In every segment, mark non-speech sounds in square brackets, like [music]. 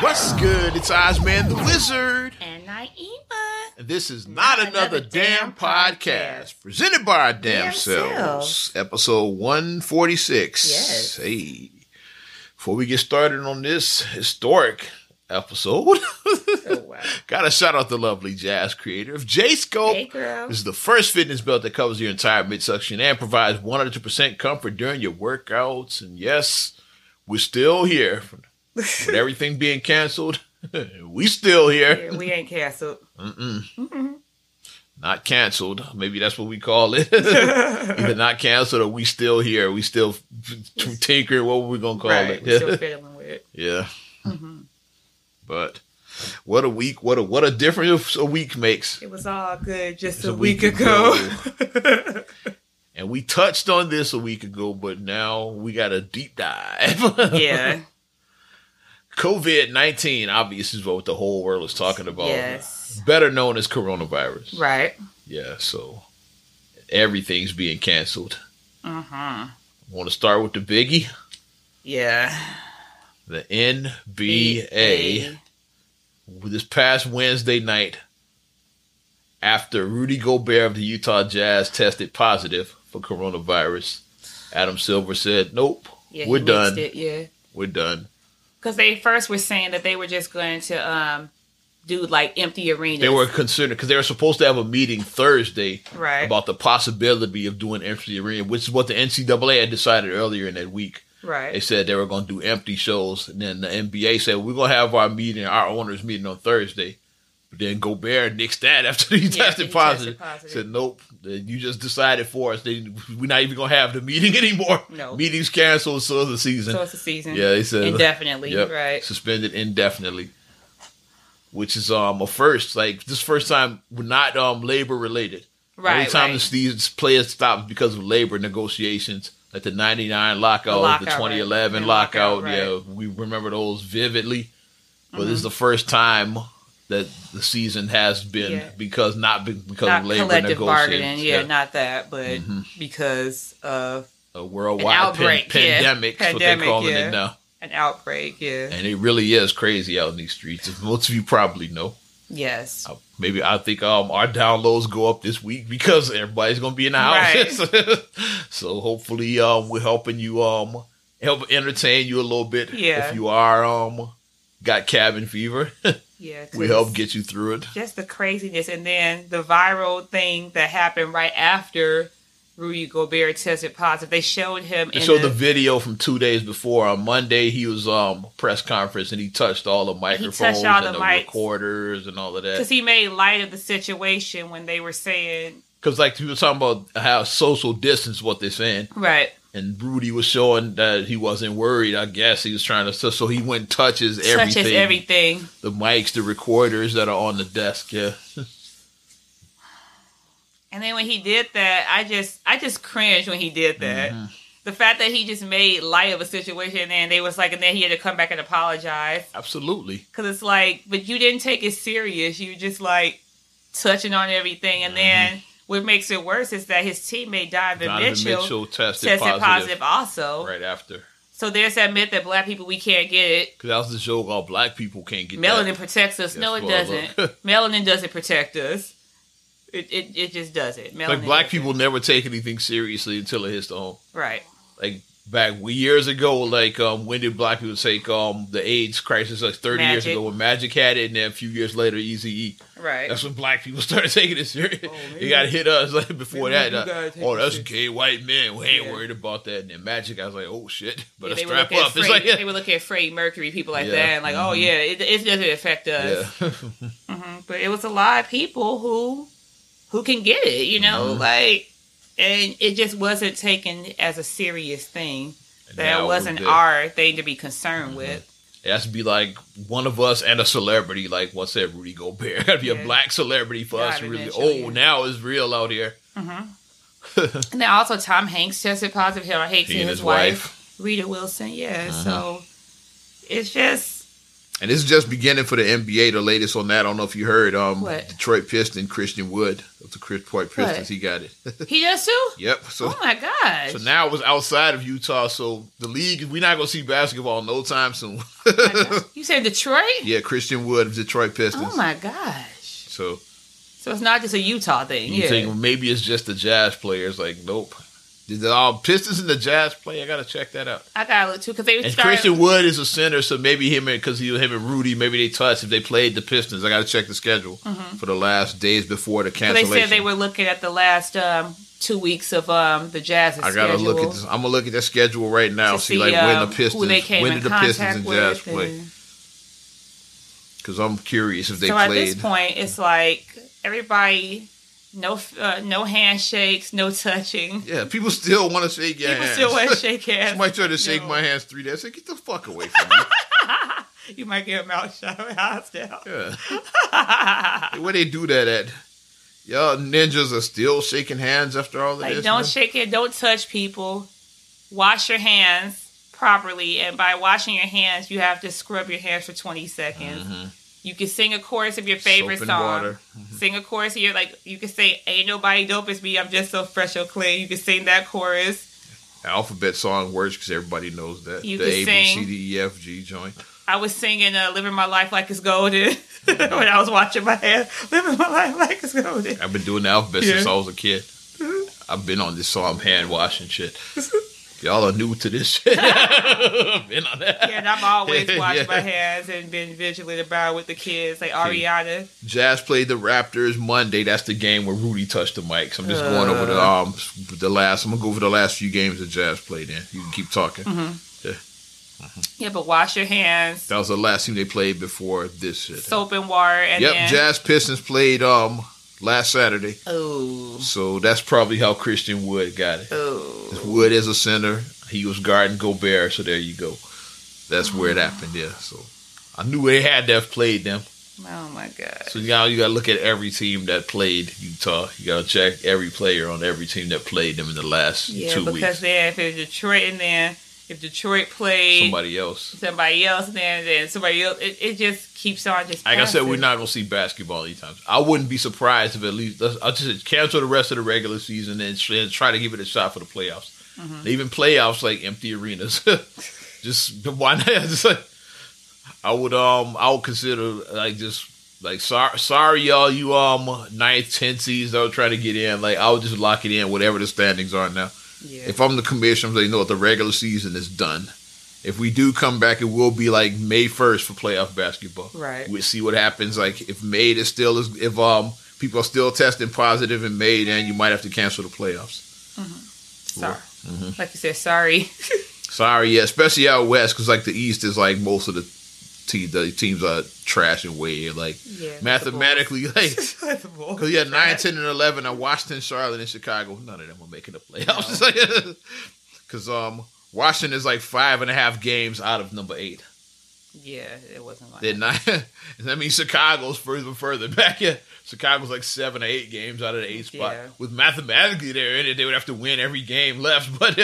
What's good? It's Ozman the Wizard. And Naima. This is Not, Another, Damn podcast, presented by our damn, Damn selves. selves. Episode 146. Yes. Hey. Before we get started on this historic episode, Oh, wow. [laughs] gotta shout out the lovely jazz creator of J Scope. Hey. This is the first fitness belt that covers your entire midsection and provides 100% comfort during your workouts. And yes, we're still here. With [laughs] everything being canceled, [laughs] we still here. Yeah, we ain't canceled. Mm-hmm. Not canceled. Maybe that's what we call it. [laughs] Either not canceled or we still here. We still tinker. What were we gonna call right. it? We're still fiddling with it. yeah. Mm-hmm. But what a week! What a what a difference a week makes. It was all good just It's a, week, ago. And we touched on this a week ago, but now we got a deep dive. yeah. COVID nineteen, obviously, is what the whole world is talking about. Yes. Better known as coronavirus. Right. Yeah. So everything's being canceled. Uh huh. Want to start with the biggie, Yeah. the NBA. This past Wednesday night, after Rudy Gobert of the Utah Jazz tested positive for coronavirus, Adam Silver said, "Nope, Yeah, we're done. It, yeah. We're done." Because they first were saying that they were just going to um do like empty arenas. They were concerned because they were supposed to have a meeting Thursday right. about the possibility of doing empty arena, which is what the NCAA had decided earlier in that week. Right. They said they were going to do empty shows, and then the NBA said we're going to have our meeting, our owners meeting on Thursday. But then Gobert nixed that [laughs] after he Yeah, tested he positive. tested positive. Said nope, you just decided for us. They, we're not even going to have the meeting [laughs] anymore. No. meetings canceled, so is the season. So it's a season. yeah, they said Indefinitely. Yep. Right. suspended indefinitely, which is um a first. Like this first time, we're not um labor related. Right. Every time right. the season players stopped because of labor negotiations, like the '99 lockout, the, lockout, right. 2011 The lockout, lockout, yeah, we remember those vividly. But this is the first time that the season has been Yeah. because not be, because not of labor collective negotiations. bargaining. Yeah, not that, but because of a worldwide outbreak, pan- yeah. pandemic. That's what Pandemic, they're calling yeah. it now. an outbreak. Yeah. And it really is crazy out in these streets. as Most of you probably know. yes. Uh, Maybe I think um our downloads go up this week because everybody's gonna be in the house. [laughs] so hopefully um we're helping you um help entertain you a little bit. Yeah. If you are um got cabin fever, [laughs] Yeah. we help get you through it. just the craziness, and then the viral thing that happened right after Rudy Gobert tested positive. They showed him They in showed the the, video from two days before. On Monday, he was um press conference and he touched all the microphones all and the the recorders and all of that. because he made light of the situation when they were saying Because like people talking about how social distance, what they're saying. right. And Rudy was showing that he wasn't worried. I guess he was trying to. So, so he went and touches everything, Such as everything. the mics, the recorders that are on the desk. Yeah, [laughs] And then when he did that, I just I just cringed when he did that. Mm-hmm. The fact that he just made light of a situation and they was like, and then he had to come back and apologize. absolutely. Cause it's like, but you didn't take it serious. You just like touching on everything, and then what makes it worse is that his teammate Donovan, Donovan Mitchell, Mitchell, tested, tested positive, positive, also. right after. So there's that myth that black people we can't get it. Because that was the joke. All black people can't get Melanin that. protects us. no, it doesn't. [laughs] Melanin doesn't protect us. It, it it just doesn't. Melanin Like black doesn't. people never take anything seriously until it hits the home. right? Like back years ago, like um, when did black people take um the AIDS crisis? Like thirty years ago, when Magic had it, and then a few years later, Easy. Right. That's when black people [laughs] started taking it serious. Oh, it maybe- got hit us like before maybe that. uh, oh, that's serious. gay white men. We ain't Yeah. worried about that. And then Magic, I was like, oh shit, better Yeah, they would strap look at up. It's Freddie- like, they were looking at Freddie Mercury, people like Yeah. that, and like, oh Mhm. yeah, it, it doesn't affect us. yeah. [laughs] [laughs] hmm But it was a lot of people who who can get it, you know, Mhm. like, and it just wasn't taken as a serious thing. And That wasn't our thing to be concerned with. It has to be like one of us and a celebrity, like what's that, Rudy Gobert. [laughs] It got to be Yeah. a black celebrity for us to really. Oh, yeah. now it's real out here. [laughs] And then also Tom Hanks tested positive. I hate He and his, his wife, wife. Rita Wilson. Yeah, Uh-huh. so it's just And this is just beginning for the NBA. The latest on that, I don't know if you heard. Um, What? Detroit Piston Christian Wood of the Detroit Pistons. What? He got it. [laughs] He does too. yep. So oh my gosh! so now it was outside of Utah. So the league, we're not gonna see basketball no time soon. [laughs] you said Detroit? yeah, Christian Wood of Detroit Pistons. Oh my gosh! So So it's not just a Utah thing. you yeah. think maybe it's just the Jazz players? Like, nope. Did the um, Pistons and the Jazz play? I gotta check that out. I gotta look too because they And started. Christian Wood is a center, so maybe him and because he him and Rudy, maybe they touched if they played the Pistons. I got to check the schedule for the last days before the Mm-hmm. they said they were looking at the last um, two weeks of um, the Jazz. I gotta schedule. look at this. I'm gonna look at their schedule right now. to See, like when um, the Pistons, they came when did the Pistons and Jazz with play? Because I'm curious if they so at this played. point, it's like everybody, no, uh, no handshakes, no touching. yeah, people still want to shake your People hands. still want to shake hands. Somebody tried to shake No. my hands three days. I said, "Get the fuck away from me!" [laughs] You might get a mouth shot [laughs] hostile. yeah. Where they do that at? Y'all ninjas are still shaking hands after all of Like, this. don't man? shake it. Don't touch people. Wash your hands properly, and by washing your hands, you have to scrub your hands for twenty seconds. Mhm. You can sing a chorus of your favorite song. water. Sing a chorus of your like. You can say "Ain't nobody dope as me." I'm just so fresh, so clean. You can sing that chorus. Alphabet song works because everybody knows that. You the A, B. C, D, E, F, G joint. I was singing uh, "Living My Life Like It's Golden" [laughs] when I was watching my hair. Living my life like it's golden. I've been doing the alphabet Yeah. since I was a kid. [laughs] I've been on this song hand washing shit. [laughs] Y'all are new to this shit. I've [laughs] [laughs] been on that. Yeah, and I'm always washing [laughs] Yeah. my hands and been vigilant about with the kids, like Ariana. Jazz played the Raptors Monday. That's the game where Rudy touched the mic. So I'm just going over the um the last. I'm gonna go over the last few games that Jazz played in. You can keep talking. Yeah, but wash your hands, That was the last team they played before this shit. soap and water, and yep, then Jazz Pistons played um last Saturday. oh, So that's probably how Christian Wood got it. oh, Wood as a center. He was guarding Gobert, so there you go. That's where it oh. happened, yeah. So I knew they had to have played them. oh my god. So now you gotta look at every team that played Utah. You gotta check every player on every team that played them in the last Yeah, two because weeks. then if it's Detroit and then if Detroit played somebody, else, Somebody else. then then somebody else, it, it just keeps on just. Like I said, we're not gonna see basketball anytime. I wouldn't be surprised if at least I'll just cancel the rest of the regular season and, and try to give it a shot for the playoffs. Mm-hmm. Even playoffs like empty arenas. [laughs] just why not? [laughs] Just like I would um I would consider like just like sorry sorry y'all you um ninth tenth seeds that are trying to get in like I would just lock it in whatever the standings are now. Yeah. If I'm the commissioner, they know what the regular season is done. If we do come back, it will be like May first for playoff basketball. Right. We'll see what happens. Like if May is still is if um people are still testing positive in May, then you might have to cancel the playoffs. Sorry. Mm-hmm. Like you said, sorry. [laughs] Sorry, yeah, especially out west because like the East is like most of the te- the teams are trash and way like Yeah. mathematically [laughs] like Because you had 9, 10, and eleven are Washington, Charlotte, and Chicago. None of them are making the playoffs. Because [laughs] um Washington is like five and a half games out of number eight. Yeah, it wasn't like They're nine. [laughs] that means Chicago's further further back. Yeah, Chicago's like seven or eight games out of the eight spot. Yeah. With mathematically they're in it, they would have to win every game left. But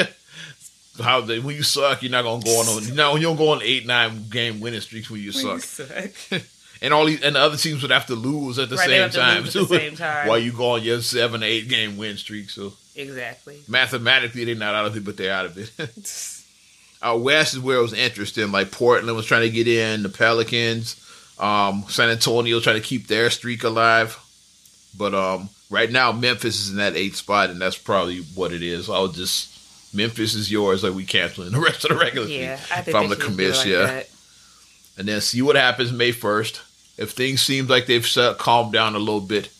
how they when you suck, you're not gonna go on. You know, you don't go on eight nine game winning streaks when you When you suck. suck. [laughs] And all these and the other teams would have to lose at the Right, same time too. at the same time. While you go on your seven eight game win streak. So Exactly. mathematically they're not out of it, but they're out of it. [laughs] Out west is where it was interesting. Like Portland was trying to get in, the Pelicans, um, San Antonio trying to keep their streak alive. But um, right now Memphis is in that eighth spot, and that's probably what it is. I'll just Memphis is yours. Like we canceling the [laughs] rest of the regular Yeah, season. I think If I'm the should do it commiss, like yeah. that. and then see what happens May first. If things seem like they've set, calmed down a little bit,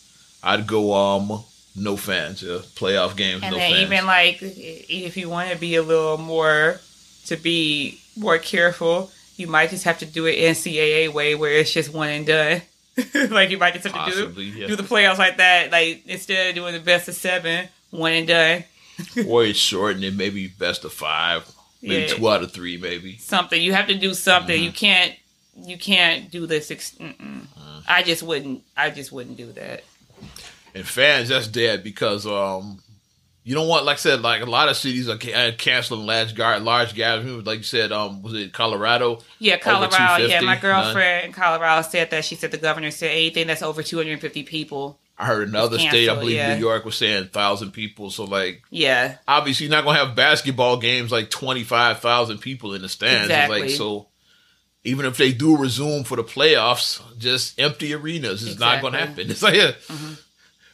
I'd go um no fans, yeah, playoff games, And no then fans. even like if you want to be a little more to be more careful, you might just have to do it NCAA way where it's just one and done. [laughs] like you might just have to do yeah. do the playoffs like that. Like instead of doing the best of seven, one and done. [laughs] or it's shortened and maybe best of five, maybe Yeah. two out of three, maybe. Something you have to do something. Mm-hmm. You can't you can't do this. Ex- mm-mm. I just wouldn't. I just wouldn't do that. And fans, that's dead because um you don't want, like I said, like a lot of cities are ca- uh, canceling large, large gatherings. Like you said, um, was it Colorado? Yeah, Colorado. Yeah, my girlfriend in Colorado said that. She said the governor said anything that's over 250 people. I heard another It's state, I believe yeah. New York, was saying thousand people. So like, Yeah, obviously, you're not gonna have basketball games like twenty five thousand people in the stands. It's Like so. Even if they do resume for the playoffs, just empty arenas is not going to happen. [laughs] It's like, yeah, Mhm.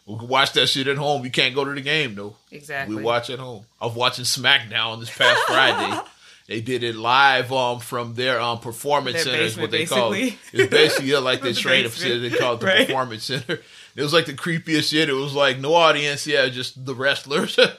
we can watch that shit at home. We can't go to the game though. exactly. We watch at home. I was watching SmackDown this past Friday. [laughs] They did it live um from their um performance Their center is what they basement, call it. It's basically yeah, like [laughs] they The training facility. They call it the Right. performance center. It was like the creepiest shit. It was like no audience, yeah, just the wrestlers. [laughs]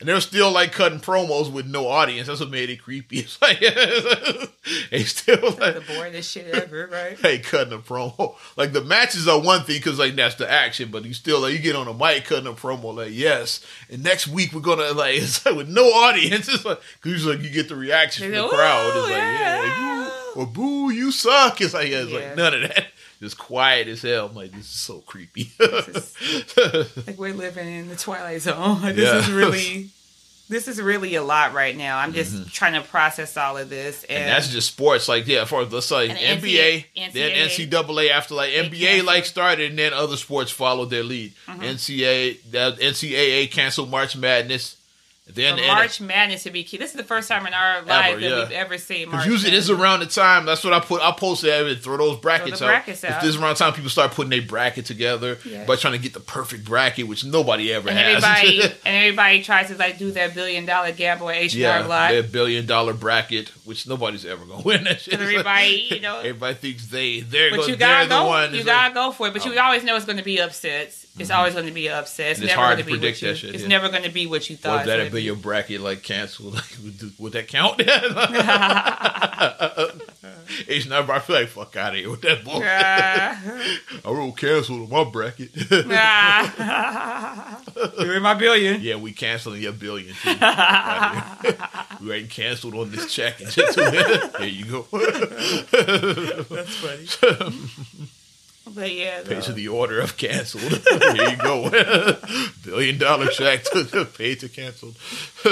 And they're still like cutting promos with no audience. That's what made it creepy. [laughs] It's like [laughs] they still the like boringest shit ever, right? hey cutting a promo. Like the matches are one thing because like that's the action, but you still like you get on a mic cutting a promo like yes. And next week we're gonna like it's like with no audience. It's like because like you get the reaction from the crowd. It's like yeah, yeah." like, or boo, you suck. It's like yeah, it's Yeah. like none of that. Just quiet as hell. I'm like this is so creepy. [laughs] [laughs] Like we're living in the twilight zone. Like, [laughs] this Yeah. is really, this is really a lot right now. I'm just trying to process all of this, and, Mm-hmm. And that's just sports. Like, yeah, for let's say NBA, NCAA then NCAA after like NBA like started, and then other sports followed their lead. Mm-hmm. NCAA, that NCAA canceled March Madness. Then the March Madness to be key. This is the first time in our life that yeah. we've ever seen March. Usually this is around the time. That's what I put. I posted that and throw those brackets the out. brackets If out. This is around the time people start putting their bracket together, Yeah. but trying to get the perfect bracket, which nobody ever and has. everybody [laughs] and everybody tries to like do that billion dollar gamble at H yeah, Live. their billion dollar bracket, which nobody's ever gonna win that shit. Everybody, [laughs] you know, everybody thinks they they're, but you they're gotta the go. one. You gotta like- go for it. But you Um, always know it's going to be upsets. It's always going to be upsets. And it's never hard be what predict that shit, It's yeah. never going to be what you Was thought. that it's a gonna your bracket like canceled? Like, would, would that count? [laughs] It's never. I feel like fuck out of here with that be. bullshit. [laughs] I wrote canceled on my bracket. You're in my billion. yeah, we canceling your billion. Too. [laughs] We ain't canceled on this check there you go. That's funny. But yeah, Pay to the order of canceled. [laughs] Here you go. [laughs] billion dollar check to paid to canceled. [laughs]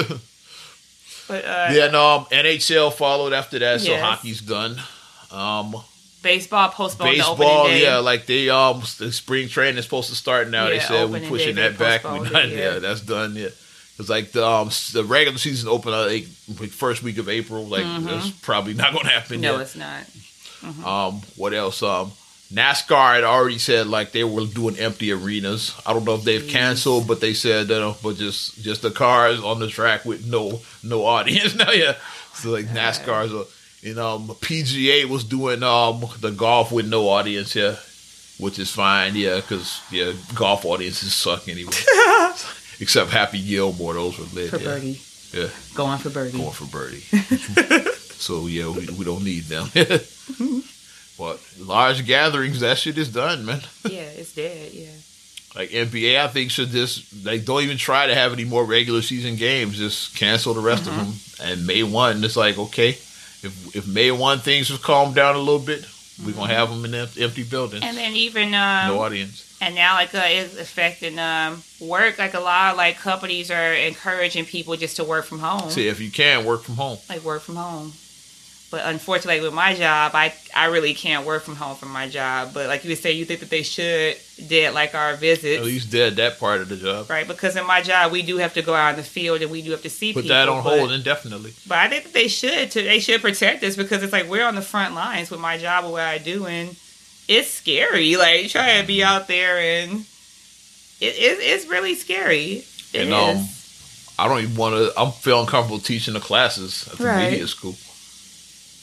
but uh, Yeah, no. Um, NHL followed after that, so hockey's done. Um, baseball postponed baseball, yeah, like they um the spring training is supposed to start now. they said we're pushing day, that back. Not, it, yeah. yeah. that's done. Yeah, it's like the um the regular season opened uh, like, first week of April. Like that's probably not going to happen. Mm-hmm. no, yet. it's not. Um, what else? Um, NASCAR had already said like they were doing empty arenas. I don't know if they've canceled, but they said that, uh, but just just the cars on the track with no no audience [laughs] now. Yeah, so like NASCAR's, uh, you know, PGA was doing um the golf with no audience. Yeah, which is fine. Yeah, because yeah, golf audiences suck anyway. [laughs] Except Happy Gilmore, those were lit. For yeah. birdie, yeah, going for birdie. going for birdie. [laughs] so yeah, we, we don't need them. But large gatherings, that shit is done, man. [laughs] Yeah, it's dead. Yeah. Like NBA, I think should just like don't even try to have any more regular season games. Just cancel the rest Mm-hmm. of them. And May one, it's like okay, if if May one things have calmed down a little bit, we're gonna have them in em- empty buildings, Mm-hmm. And then even um, no audience. and now like uh, it's affecting um work. Like a lot of like companies are encouraging people just to work from home. See, if you can work from home, like work from home. But unfortunately, with my job, I I really can't work from home from my job. But like you said, you think that they should did like our visits, at least did that part of the job. right? Because in my job, we do have to go out in the field and we do have to see Put people. that on but, hold indefinitely. But I think that they should to they should protect us because it's like we're on the front lines with my job and what I do, and it's scary. Like trying to be out there and it, it it's really scary. It And, um. I don't even want to. I'm feeling comfortable teaching the classes at the Right. media school.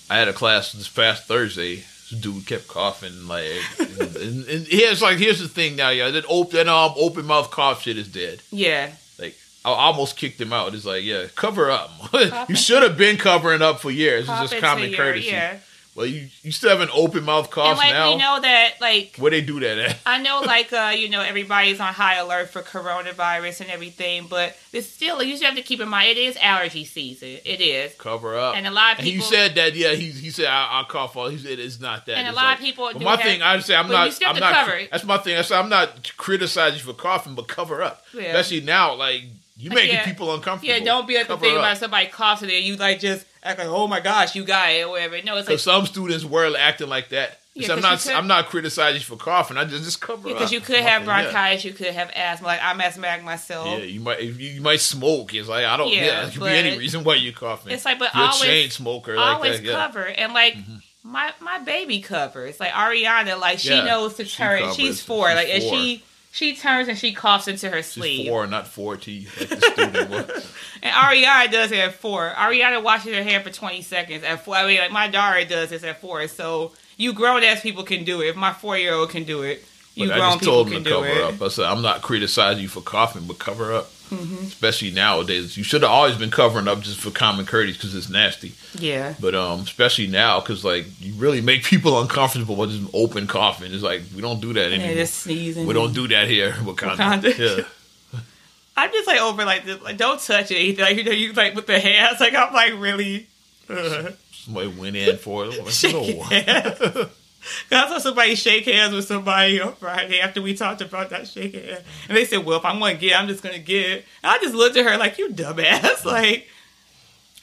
I had a class this past Thursday. This dude kept coughing like, and, and, and here's like here's the thing now, yeah. That open um open mouth cough shit is dead. yeah. Like I almost kicked him out. It's like yeah, cover up. [laughs] you should have been covering up for years. It's just common your- courtesy. Yeah. Well, you you still have an open mouth cough and like now. we know that like Where they do that at? [laughs] I know, like, uh, you know, everybody's on high alert for coronavirus and everything, but it's still, you just have to keep in mind, it is allergy season. It is. Cover up. And a lot of people. And he said that, yeah. He he said I, I cough all. He said it's not that. And a lot like- of people But do my have- thing, I say I'm not. you still I'm to not. cover. That's my thing. I say I'm not criticizing you for coughing, but cover up. Yeah. Especially now, like You making Yeah. people uncomfortable. Yeah, don't be at the thing up. about somebody coughing and you like just act like, oh my gosh, you got it or whatever. No, it's like Because some students were acting like that. Yeah, I'm not. could- I'm not criticizing you for coughing. I just just cover because you could have Yeah. bronchitis, you could have asthma. Like I'm asthmatic myself. Yeah, you might. You, you might smoke. It's like I don't. Yeah, Yeah, it could be any reason why you're coughing. It's like, but you're always- a chain smoker. Like always that, yeah. cover and like mm-hmm. my my baby covers like Ariana like she Yeah, knows to she turn covers. she's four She's like and four. she she turns and she coughs into her She's sleeve four, not forty, like the student was. [laughs] and Ariana does it at four Ariana washes her hair for 20 seconds at four I mean like my daughter does this at four so you grown ass people can do it if my four year old can do it you But I grown just people told can to do cover it up. I said I'm not criticizing you for coughing, but cover up. Mm-hmm. Especially nowadays, you should have always been covering up just for common courtesy because it's nasty. yeah But um, especially now, because like you really make [laughs] people uncomfortable with just open coughing. It's like we don't do that anymore. just sneezing we don't do that here, in Wakanda. Wakanda. Yeah. [laughs] [laughs] I'm just like over like this like don't touch it either like you know you like with the hands like I'm like really uh. Somebody went in for it. Like, no. I saw somebody shake hands with somebody on Friday after we talked about that shaking hand. And they said, Well, if I'm gonna get it, I'm just gonna get it. And I just looked at her like, You dumbass. [laughs] Like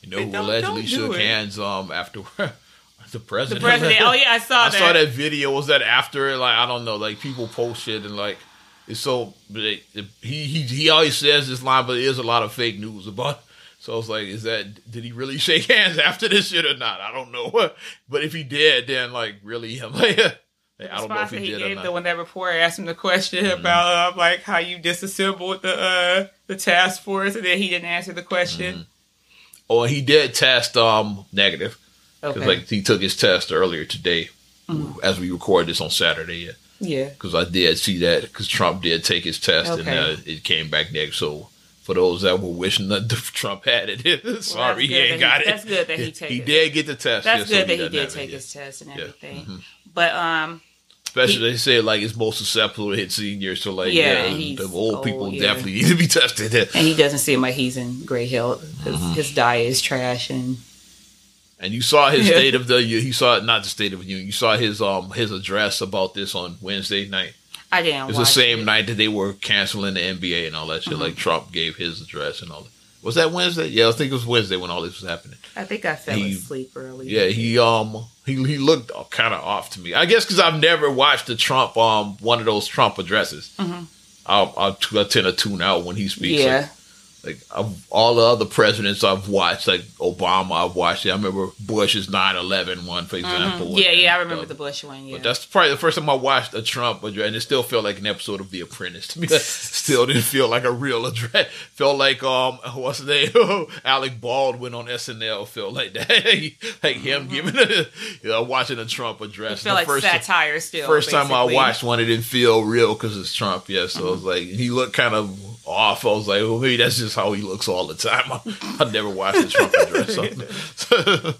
You know who Don't- allegedly don't shook it. hands um after [laughs] the president? the president. Oh yeah, I saw [laughs] I that. saw that video. Was that after? Like I don't know. Like people post shit and like it's so. He he he always says this line, but there's a lot of fake news about. So I was like, is that did he really [laughs] shake hands after this shit or not? I don't know. [laughs] But if he did, then like really, [laughs] I'm like, I don't know if he he did or not. the when that reporter asked him the question Mm-hmm. about uh, like how you disassembled the uh, the task force, and then he didn't answer the question. Oh, he did test um negative because Okay, like he took his test earlier today, Mm-hmm. as we record this on Saturday. Yeah. yeah, because I did see that because Trump did take his test and uh, it came back negative. So for those that were wishing that [laughs] Trump had it, [laughs] sorry, that's he good ain't got he- it. That's good that he take He it. did get the test. That's yeah, so good that he did take yet. his test and Yeah. everything. Mhm. But um, Especially they say like it's most susceptible to hit seniors. So like Yeah, yeah, the old old, people yeah. definitely need to be [laughs] tested. and he doesn't seem like he's in great health. His, Mm-hmm. his diet is trash, and And you saw his state of the he saw not the state of the union. You saw his um his address about this on Wednesday night. I didn't. It's the same it. Mm-hmm. night that they were canceling the NBA and all that shit. Like Trump gave his address and all that. Was that Wednesday? Yeah, I think it was Wednesday when all this was happening. I think I fell He- asleep early. Yeah, he um he he looked kind of off to me. I guess because I've never watched the Trump um one of those Trump addresses. Mhm. I'll, I'll t- I tend to tune out when he speaks. yeah. Like, like I've, all the other presidents I've watched, like Obama, I've watched it. I remember Bush's 9-11 one, for example. Mhm. Yeah, yeah, I remember uh, the Bush one. Yeah, But that's probably the first time I watched a Trump address, and it still felt like an episode of The Apprentice to me. [laughs] still didn't feel like a real address. [laughs] Felt like um, [laughs] what's his name? Alec Baldwin on SNL felt like that, like him giving, a, you know, watching a Trump address. it felt like first, satire still. First time I watched one, it didn't feel real because it's Trump. Yeah, so it was like he looked kind of off. I was like, well, maybe that's just how he looks all the time. I, [laughs] I never watched a Trump address. So.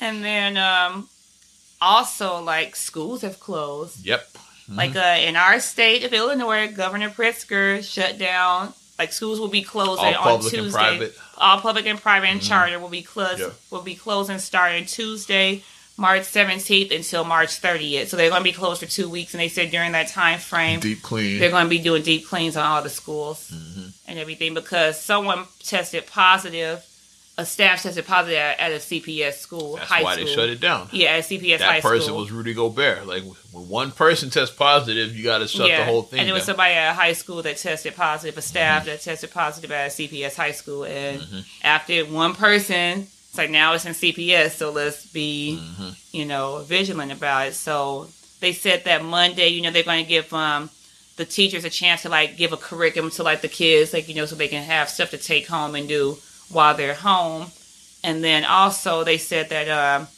And then um, also like schools have closed. yep. Like uh, in our state of Illinois, Governor Pritzker shut down. Like schools will be closing All on Tuesday. and private. Mm-hmm. All public and private and charter will be closed. Will be closing starting Tuesday, March seventeenth until March thirtieth. So they're going to be closed for two weeks. And they said during that time frame, Deep clean. they're going to be doing deep cleans on all the schools Mm-hmm. and everything because someone tested positive. A staff tested positive at, a CPS school, That's why school. they shut it down. Yeah, at CPS that high school. That person was Rudy Gobert. Like when one person tests positive, you got to shut the whole thing And there was somebody at a high school that tested positive, a staff Mm-hmm. that tested positive at a CPS high school. And Mm-hmm. after one person, it's like now it's in CPS, so let's be, Mm-hmm. you know, vigilant about it. So they said that Monday, you know, they're going to give um, the teachers a chance to like give a curriculum to like the kids, like, you know, so they can have stuff to take home and do while they're home. And then also they said that, um,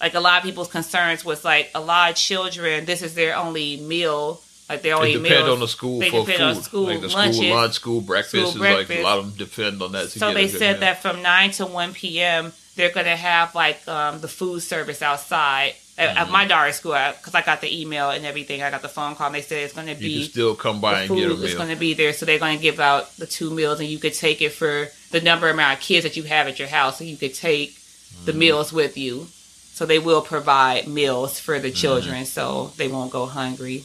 like a lot of people's concerns was like a lot of children, this is their only meal. Like their only it depends meals. on the school They for depend food. on school like the lunches, school lunch, school breakfast school is like a lot of them depend on that. So they said meal. that from nine to one p.m. they're gonna have like um, the food service outside at, at my daughter's school because I got the email and everything. I got the phone call. and They said it's gonna you be can still come by and get a food is going to be there, so they're going to give out the two meals, and you could take it for the number amount of kids that you have at your house, so you could take Mm-hmm. the meals with you. So they will provide meals for Mm-hmm. the children, so they won't go hungry.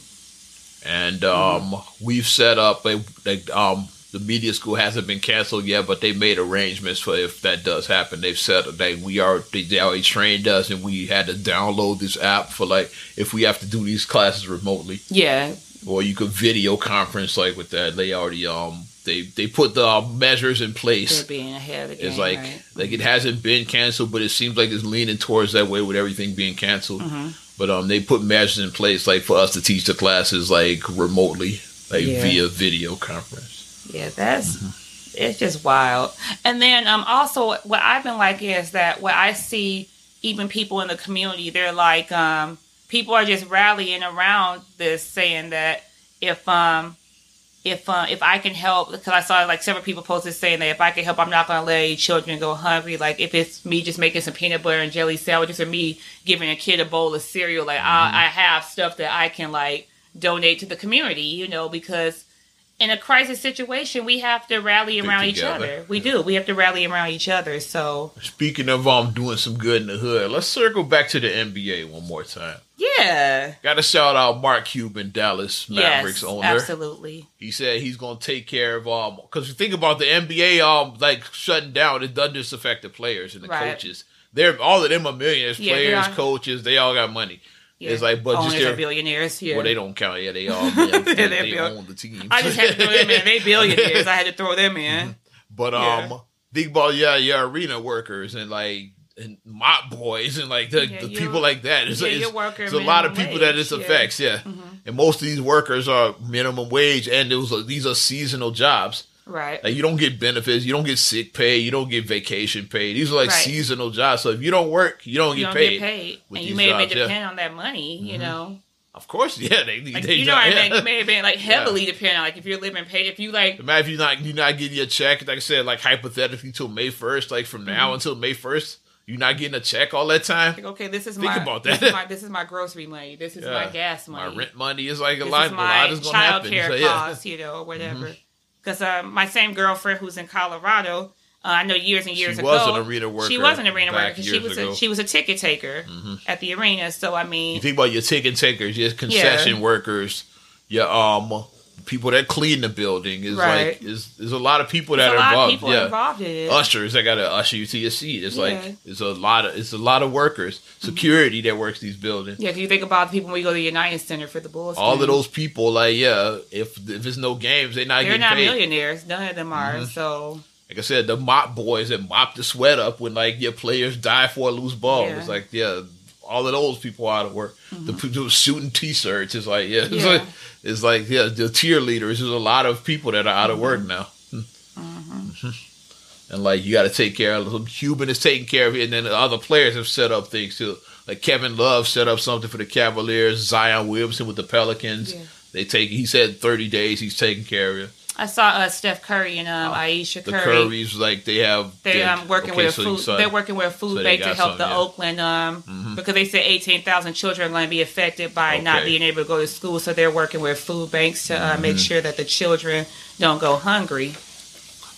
And um, we've set up a, a um, the media school hasn't been canceled yet, but they made arrangements for if that does happen. They've said that we are they, they already trained us, and we had to download this app for like if we have to do these classes remotely, Yeah. or you could video conference like with that. They already um they they put the uh, measures in place. They're being ahead of the game. It's like right? like it hasn't been canceled, but it seems like it's leaning towards that way with everything being canceled. Mm-hmm. But um, they put measures in place like for us to teach the classes like remotely, like Yeah. via video conference. Yeah, that's Mm-hmm. it's just wild. And then um also what I've been like is that what I see even people in the community, they're like um people are just rallying around this saying that if um if uh, if I can help because I saw like several people posted saying that if I can help I'm not going to let any children go hungry like if it's me just making some peanut butter and jelly sandwiches or me giving a kid a bowl of cereal like Mm-hmm. I, I have stuff that I can like donate to the community you know because in a crisis situation, we have to rally around each other. We do. We have to rally around each other. So Speaking of um doing some good in the hood, let's circle back to the NBA one more time. yeah, Got to shout out Mark Cuban, Dallas Mavericks yes, owner. absolutely. He said he's gonna take care of um because you think about the NBA um like shutting down, it doesn't just affect the players and the Right. coaches. They're all of them are millionaires, Yeah, players, coaches. They all got money. Yeah. It's like, but just owners their- are billionaires. Yeah, Well, they don't count. Yeah, they all [laughs] yeah, they, bill- own the team. I just had to throw them in. They billionaires. I had to throw them in. But Yeah. um, think about yeah, your arena workers and like and mop boys and like the, Yeah, the people like that. It's, yeah, it's, worker it's a lot of people that wage, this yeah. affects. Yeah, and most of these workers are minimum wage, and those are, these are seasonal jobs. Right. Like you don't get benefits, you don't get sick pay, you don't get vacation pay. These are like Right. seasonal jobs. So if you don't work, you don't you get don't paid. get paid, and you may have been jobs, yeah. dependent on that money. You know, Of course, [laughs] yeah, they, like they you know, I yeah. mean, may have been like [laughs] heavily dependent. Like if you're living paid, if you like, Imagine if you're not you're not getting your check, like I said, like hypothetically till May first, like from Mm-hmm. now until May first, you're not getting a check all that time. like, okay, this is Think my about This that. is my, this is my grocery money. This is my Yeah. gas My rent money is like a this lot, is a my lot is gonna happen. care So, [laughs] yeah. costs, you know, or whatever. Because uh, my same girlfriend who's in Colorado, uh, I know years and years She ago, She was an arena worker. she was an arena worker. She was ago. a she was a ticket taker at the arena. So I mean, You think about your ticket takers, your concession workers, your um people that clean the building is Right. like is there's a lot of people there's that a are lot involved. of people yeah. involved in it. Ushers that gotta usher you to your seat. It's Yeah. like it's a lot of it's a lot of workers, security that works these buildings. yeah, if you think about the people when we go to the United Center for the Bulls, All of those people, like yeah, if if there's no games, they're not they're not paid. millionaires. None of them are. Mm-hmm. So like I said, the mop boys that mop the sweat up when like your players die for a loose ball. Yeah. Mm-hmm. It's like yeah, all of those people out of work. The people shooting t-shirts is like yeah, it's Yeah. like it's like yeah, the cheerleaders. There's a lot of people that are out of work Mm-hmm. now. Mm-hmm. And like you got to take care of them. Cuban is taking care of it, and then the other players have set up things too. Like Kevin Love set up something for the Cavaliers. Zion Williamson with the Pelicans. Yeah. They take. He said thirty days. He's taking care of it. I saw uh, Steph Curry and um, Ayesha The Curry. Currys, like they have. They're um, working okay, with so a food. They're working with a food so they bank to help some, the yeah. Oakland um because they said eighteen thousand children are going to be affected by not being able to go to school. So they're working with food banks to uh, Mm-hmm. make sure that the children don't go hungry.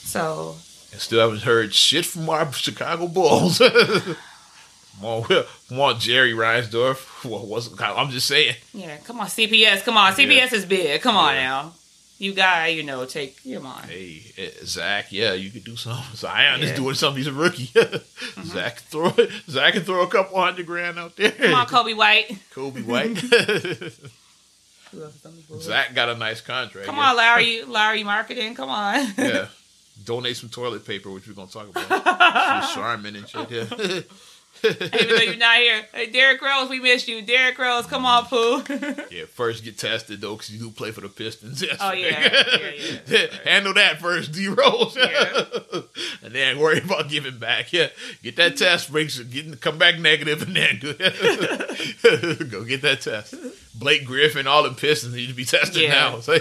So And still haven't heard shit from our Chicago Bulls. [laughs] come on, come on, Jerry Reinsdorf. [laughs] Well, what's, I'm just saying. yeah, come on CPS, come on CPS Yeah. is big. Come on Yeah. now, you gotta you know take come on. Hey, eh, Zach, yeah, you could do something. [laughs] Zion is Yeah. Mm-hmm. doing something. He's a rookie. [laughs] Zach can throw Zach can throw a couple hundred grand out there. Come on, Coby White. [laughs] Coby White. Who else is on the board? Zach got a nice contract. Come yeah. on, Larry. Lauri Markkanen. Come on. Yeah. Donate some toilet paper, which we're gonna talk about. Charmin and shit. Yeah. Even though you're not here, hey, Derrick Rose, we missed you. Derrick Rose, come on, Pooh. [laughs] Yeah, first get tested though, because you do play for the Pistons. [laughs] Oh, yeah. Yeah, [laughs] yeah. Handle that first, D Rose, Yeah. and then worry about giving back. Yeah, get that test, brings get come back negative, and then go get that test. Blake Griffin, all the Pistons need to be tested Yeah. now. [laughs]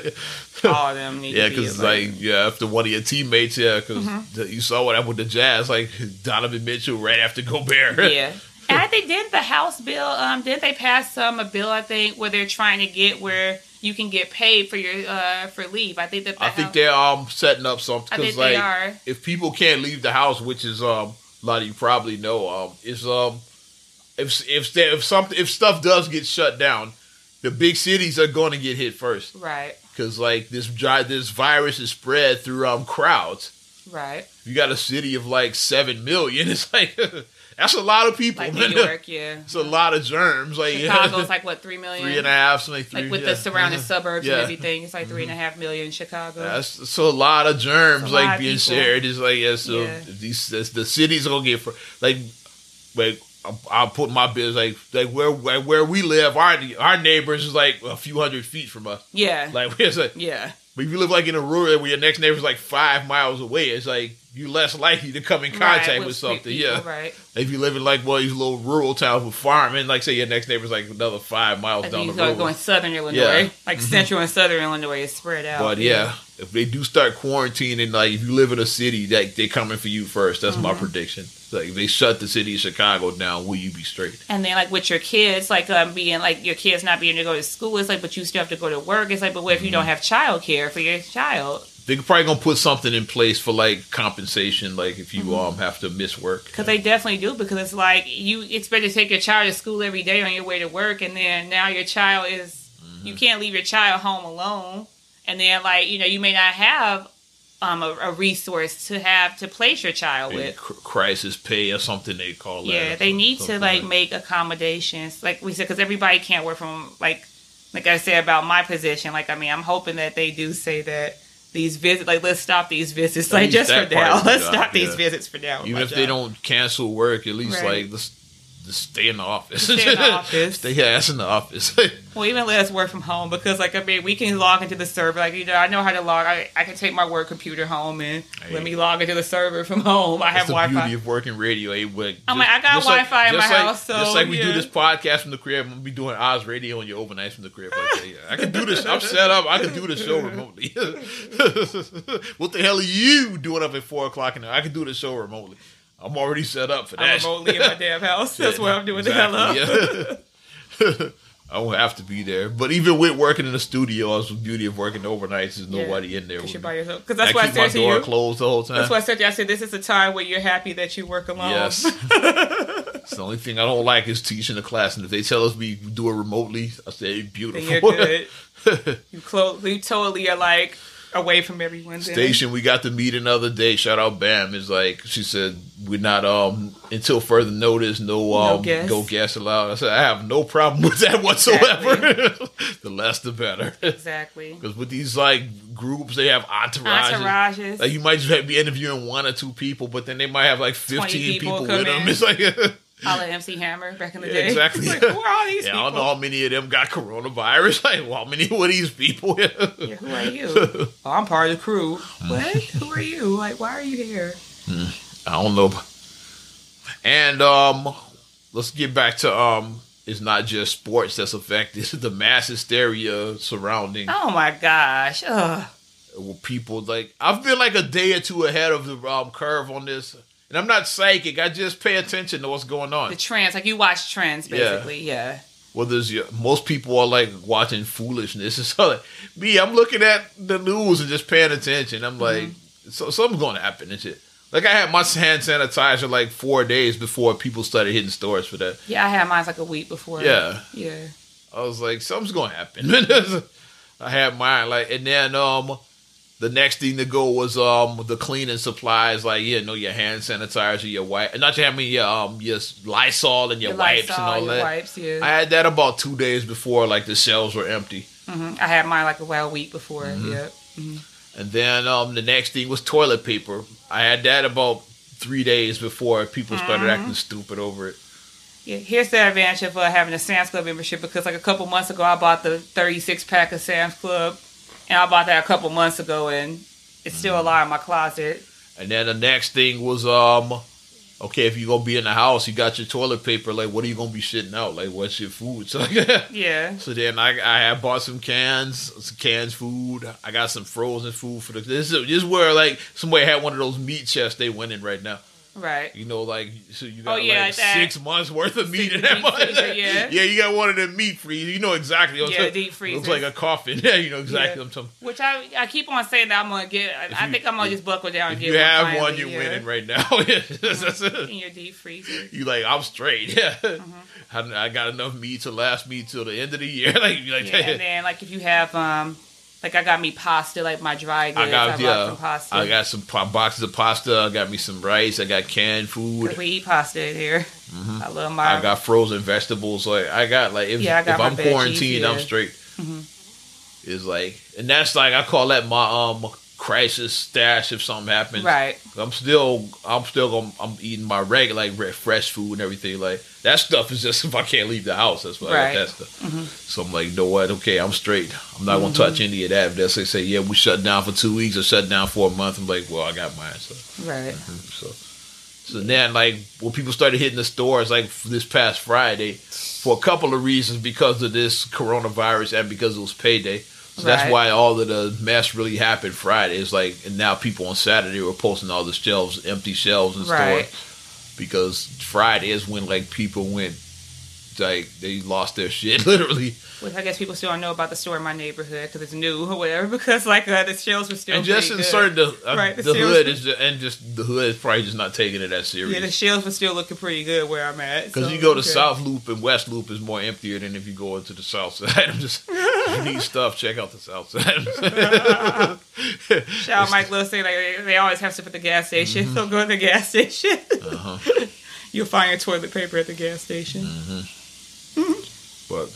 So, All of them need yeah, to be because like, like yeah, after one of your teammates, yeah, because Mm-hmm. you saw what happened with the Jazz, like Donovan Mitchell right after Gobert. [laughs] yeah. And I think didn't the House bill, um, didn't they pass um, a bill? I think where they're trying to get where you can get paid for your uh, for leave. I think that the I think House- they're um setting up something think because they like are. if people can't leave the house, which is um a lot of you probably know um is um if if there, if something if stuff does get shut down, the big cities are going to get hit first. right. because like this this virus is spread through um crowds. Right. You got a city of like seven million. [laughs] It's like that's a lot of people. Like. New York, yeah. [laughs] It's a lot of germs. Like [laughs] Chicago's like what three million? three and a half, something like three. like with yeah. the surrounding suburbs and everything, it's like three and a half million in Chicago. That's so a lot of germs like being people. shared. It's like yeah, so these the cities gonna get like like I'll- put my business like like where where we live. Our our neighbors is like a few hundred feet from us. yeah, Like [laughs] it's like yeah, but if you live like in a rural where your next neighbor's like five miles away, it's like you're less likely to come in contact Right, with, street something. people, yeah. right. If you live in like one of these little rural towns with farming, like say your next neighbor's like another five miles Like down the road. going southern Illinois, Yeah. [laughs] Mm-hmm. like central and southern Illinois is spread out. But yeah, if they do start quarantining, like if you live in a city, that they coming for you first. That's my Mm-hmm. prediction. Like they shut the city of Chicago down, will you be straight? And then like with your kids, like um, being like your kids not being able to go to school, it's like, but you still have to go to work. It's like, but what if you Mm-hmm. don't have child care for your child? They're probably gonna put something in place for like compensation, like if you Mm-hmm. um have to miss work. Because they definitely do. Because it's like you expect to take your child to school every day on your way to work, and then now your child is Mm-hmm. you can't leave your child home alone, and then like you know you may not have um a, a resource to have to place your child Maybe with. crisis pay or something they call. Yeah, or they need to like make accommodations, like we said, because everybody can't work from like like I said about my position. Like I mean, I'm hoping that they do say that these visits, like let's stop these visits, At like just for now. Let's job, stop these visits for now. Even if they don't cancel work, at least Right. like just, just stay in the office. Stay in the [laughs] office. stay your ass in the office. [laughs] Well, even let us work from home because, like, I mean, we can log into the server. Like, you know, I know how to log. I, I can take my work computer home and Hey. let me log into the server from home. I That's have the Wi-Fi. beauty of working radio. eh, but I'm just- like, I got just like- Wi-Fi in my like- house, so, just like we do this podcast from the crib, I'm gonna be doing Oz Radio on your overnights from the crib. Like. Yeah, I can do this. I'm set up. I can do the show remotely. [laughs] what the hell are you doing up at four o'clock in the? I can do the show remotely. I'm already set up for that. I'm remotely in my damn house. [laughs] That's where I'm doing the hell up. Yeah. [laughs] I won't have to be there. But even with working in the studio, that's the beauty of working overnights. There's Yeah. nobody in there. You're me. by yourself. Because that's I why I said to door you. closed the whole time. That's why I said to you. I said this is a time where you're happy that you work alone. Yes. [laughs] it's the only thing I don't like is teaching the class. And if they tell us we do it remotely, I say then beautiful. you're good. you close. You totally are like away from everyone. Station we got to meet another day. Shout out Bam. Is like she said we're not um until further notice. No um guests. go guests allowed. I said I have no problem with that whatsoever. [laughs] the less the better. Exactly. [laughs] Because with these like groups, they have entourages. Entourages. Like you might just be interviewing one or two people, but then they might have like fifteen people people, with them. It's like [laughs] All of MC Hammer back in the Yeah, day. exactly. [laughs] like, who are all these yeah, I don't know how many of them got coronavirus. [laughs] Like, well, how many were these people? [laughs] Yeah, who are you? oh, I'm part of the crew. what? Who are you? Like, why are you here? I don't know. And um, let's get back to um, it's not just sports that's affected. The mass hysteria surrounding Oh my gosh. Ugh. people. Like I've been like a day or two ahead of the um, curve on this, and I'm not psychic. I just pay attention to what's going on. The trends, like you watch trends, basically. Yeah. Well, there's most people are like watching foolishness. [laughs] and so like me, I'm looking at the news and just paying attention. I'm like, Mm-hmm. so something's going to happen and shit. Like I had my hand sanitizer like four days before people started hitting stores for that. Yeah, I had mine like a week before. Yeah. Yeah. I was like, something's going to happen. [laughs] I had mine like, and then um, the next thing to go was um the cleaning supplies like yeah, know your hand sanitizer, your wipe, not your I mean your um your Lysol and your, Your wipes Lysol, and all that. wipes, yeah. I had that about two days before like the shelves were empty. hmm I had mine like a well week before. Mm-hmm. Yeah. And then um, the next thing was toilet paper. I had that about three days before people started Mm-hmm. acting stupid over it. Yeah, here's the advantage of uh, having a Sam's Club membership because like a couple months ago I bought the 36 pack of Sam's Club and I bought that a couple months ago and it's still a lot in my closet. And then the next thing was um, okay, if you're gonna be in the house, you got your toilet paper. Like, what are you gonna be shitting out? Like, what's your food? [laughs] So, Yeah. so then I I had bought some cans, some cans food. I got some frozen food for the. This is this is where like somebody had one of those meat chests they went in right now. Right. You know, like so you got Oh, yeah, like like that. six months worth of meat Six in that meat month. freezer, yeah. [laughs] yeah, you got one of them meat freezers. You know exactly. Yeah, talking- deep Looks freezers. like a coffin. [laughs] Yeah, you know exactly. Yeah. I'm talking. Which I I keep on saying that I'm gonna get. I, I you- think I'm gonna just buckle down and get you have finally, one, you're yeah. winning right now. [laughs] It. in your deep freezer. You like I'm straight. Yeah, Mm-hmm. I, I got enough meat to last me till the end of the year. like, like Yeah, and then like if you have um Like I got me pasta, like my dry goods. I got bought yeah, some pasta. I got some boxes of pasta. I got me some rice. I got canned food. we eat pasta in here. I love my. I got frozen vegetables. Like I got like if, Yeah, I got if I'm quarantined, I'm straight. Mhm. It's like, and that's like I call that my um crisis stash if something happens. right. I'm still, I'm still, gonna, I'm eating my regular, like fresh food and everything. Like that stuff is just [laughs] if I can't leave the house, that's why I Right. got that stuff. Mhm. So I'm like, you know what? Okay, I'm straight. I'm not gonna Mm-hmm. touch any of that. If they say, yeah, we shut down for two weeks or shut down for a month, I'm like, well, I got mine. So, Right. so, so then like when people started hitting the stores, like this past Friday, for a couple of reasons, because of this coronavirus and because it was payday. So that's Right. why all of the mess really happened Friday. It's like, and now people on Saturday were posting all the shelves, empty shelves in Right. stores, because Friday is when like people went, like they lost their shit [laughs] literally, Which I guess people still don't know about the store in my neighborhood because it's new or whatever. [laughs] Because like uh, the shells were still and just pretty in good. certain the, uh, Right, the the hood is just, and just the hood is probably just not taking it that serious. Yeah, the shells were still looking pretty good where I'm at. Because so, you go to okay. South Loop and West Loop is more emptier than if you go into the South Side. [laughs] I'm just you need stuff. Check out the South Side. Shout out Mike Lewis saying like they, they always have stuff at the gas station. Mm-hmm. So go to the gas station. uh-huh. You'll find your toilet paper at the gas station. But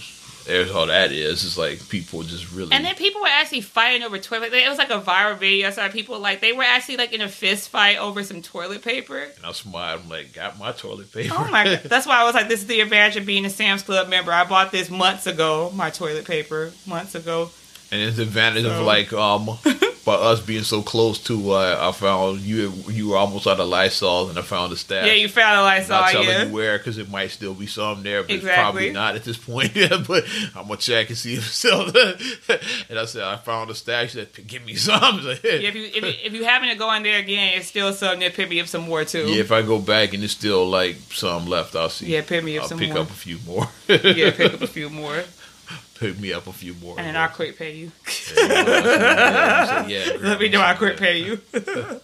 there's all that is. It's like people just really. And then people were actually fighting over toilet. Like, it was like a viral video. I saw people like they were actually like in a fist fight over some toilet paper. and I smiled. I'm like, got my toilet paper. Oh my god! That's why I was like, "This is the advantage of being a Sam's Club member." I bought this months ago. My toilet paper months ago. and it's the advantage of like um [laughs] by us being so close to. Uh, I found you you were almost out of Lysol, and I found a stash. Yeah, you found a I'm Lysol. not telling Yeah. you where because it might still be some there, but it's probably not at this point. [laughs] But I'm gonna check and see if it's still. [laughs] and I said I found a stash. She said, "Give me some." [laughs] Yeah, if you if you, if you happen to go in there again, it's still some. Then pick me up some more too. Yeah, if I go back and there's still like some left, I'll see. Yeah, pick me up I'll some pick more. up a few more. yeah, pick up a few more, pick me up a few more. and then I'll quit pay you. Yeah, yeah, [laughs] Let me know I quit pay you. [laughs] [laughs]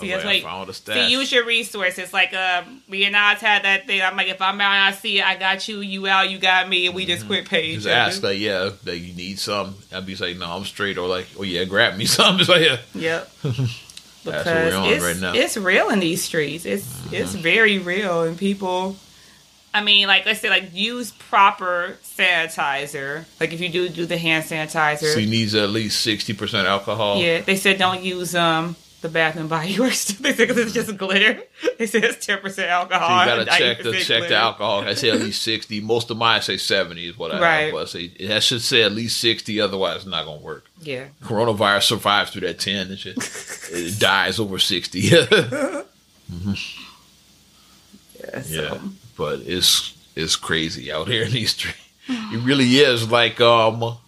See, that's like, See, use your resources. Like, um, me and I had that thing. I'm like, if I'm out and I see it, I got you. You out, you got me, and we just quit paying just ask like, yeah, that you need some. I'd be like, no, I'm straight. Or like, oh yeah, grab me some. It's like, yeah, Yep. That's what Because we're on it's, right now. it's real in these streets. It's it's very real, and people. I mean, like let's say, like use proper sanitizer. Like if you do do the hand sanitizer, so he needs at least sixty percent alcohol. yeah. They said don't use um the Bath and Body Works. they said because it's just glitter. They said it's ten percent alcohol. So you gotta check the 90% check the alcohol. I say at [laughs] least sixty. Most of mine say seventy is what I Right. have. But I say that should say at least sixty. Otherwise, it's not gonna work. Yeah. Coronavirus survives through that ten and shit. [laughs] it dies over sixty. [laughs] Yeah. So. Yeah, but it's it's crazy out here in these streets. It really is like um,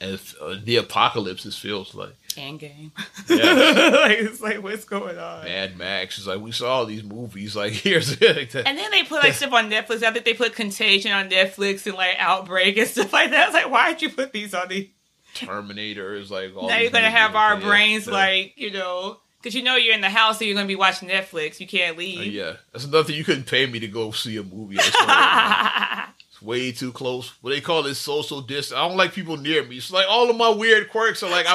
as uh, the apocalypse. It feels like End game. Yeah. [laughs] like it's like what's going on? Mad Max. It's like we saw these movies. Like here's like that. And then they put like stuff on Netflix. I think they put Contagion on Netflix and like Outbreak and [laughs] stuff like that. It's like, why'd you put these on the? Terminator is like all. now you're gonna have our brains like you know, because you know you're in the house, so you're gonna be watching Netflix. You can't Uh, leave. yeah, that's another thing. You couldn't pay me to go see a movie. [laughs] It's way too close. What they call it social distance. I don't like people near me. It's like all of my weird quirks are like I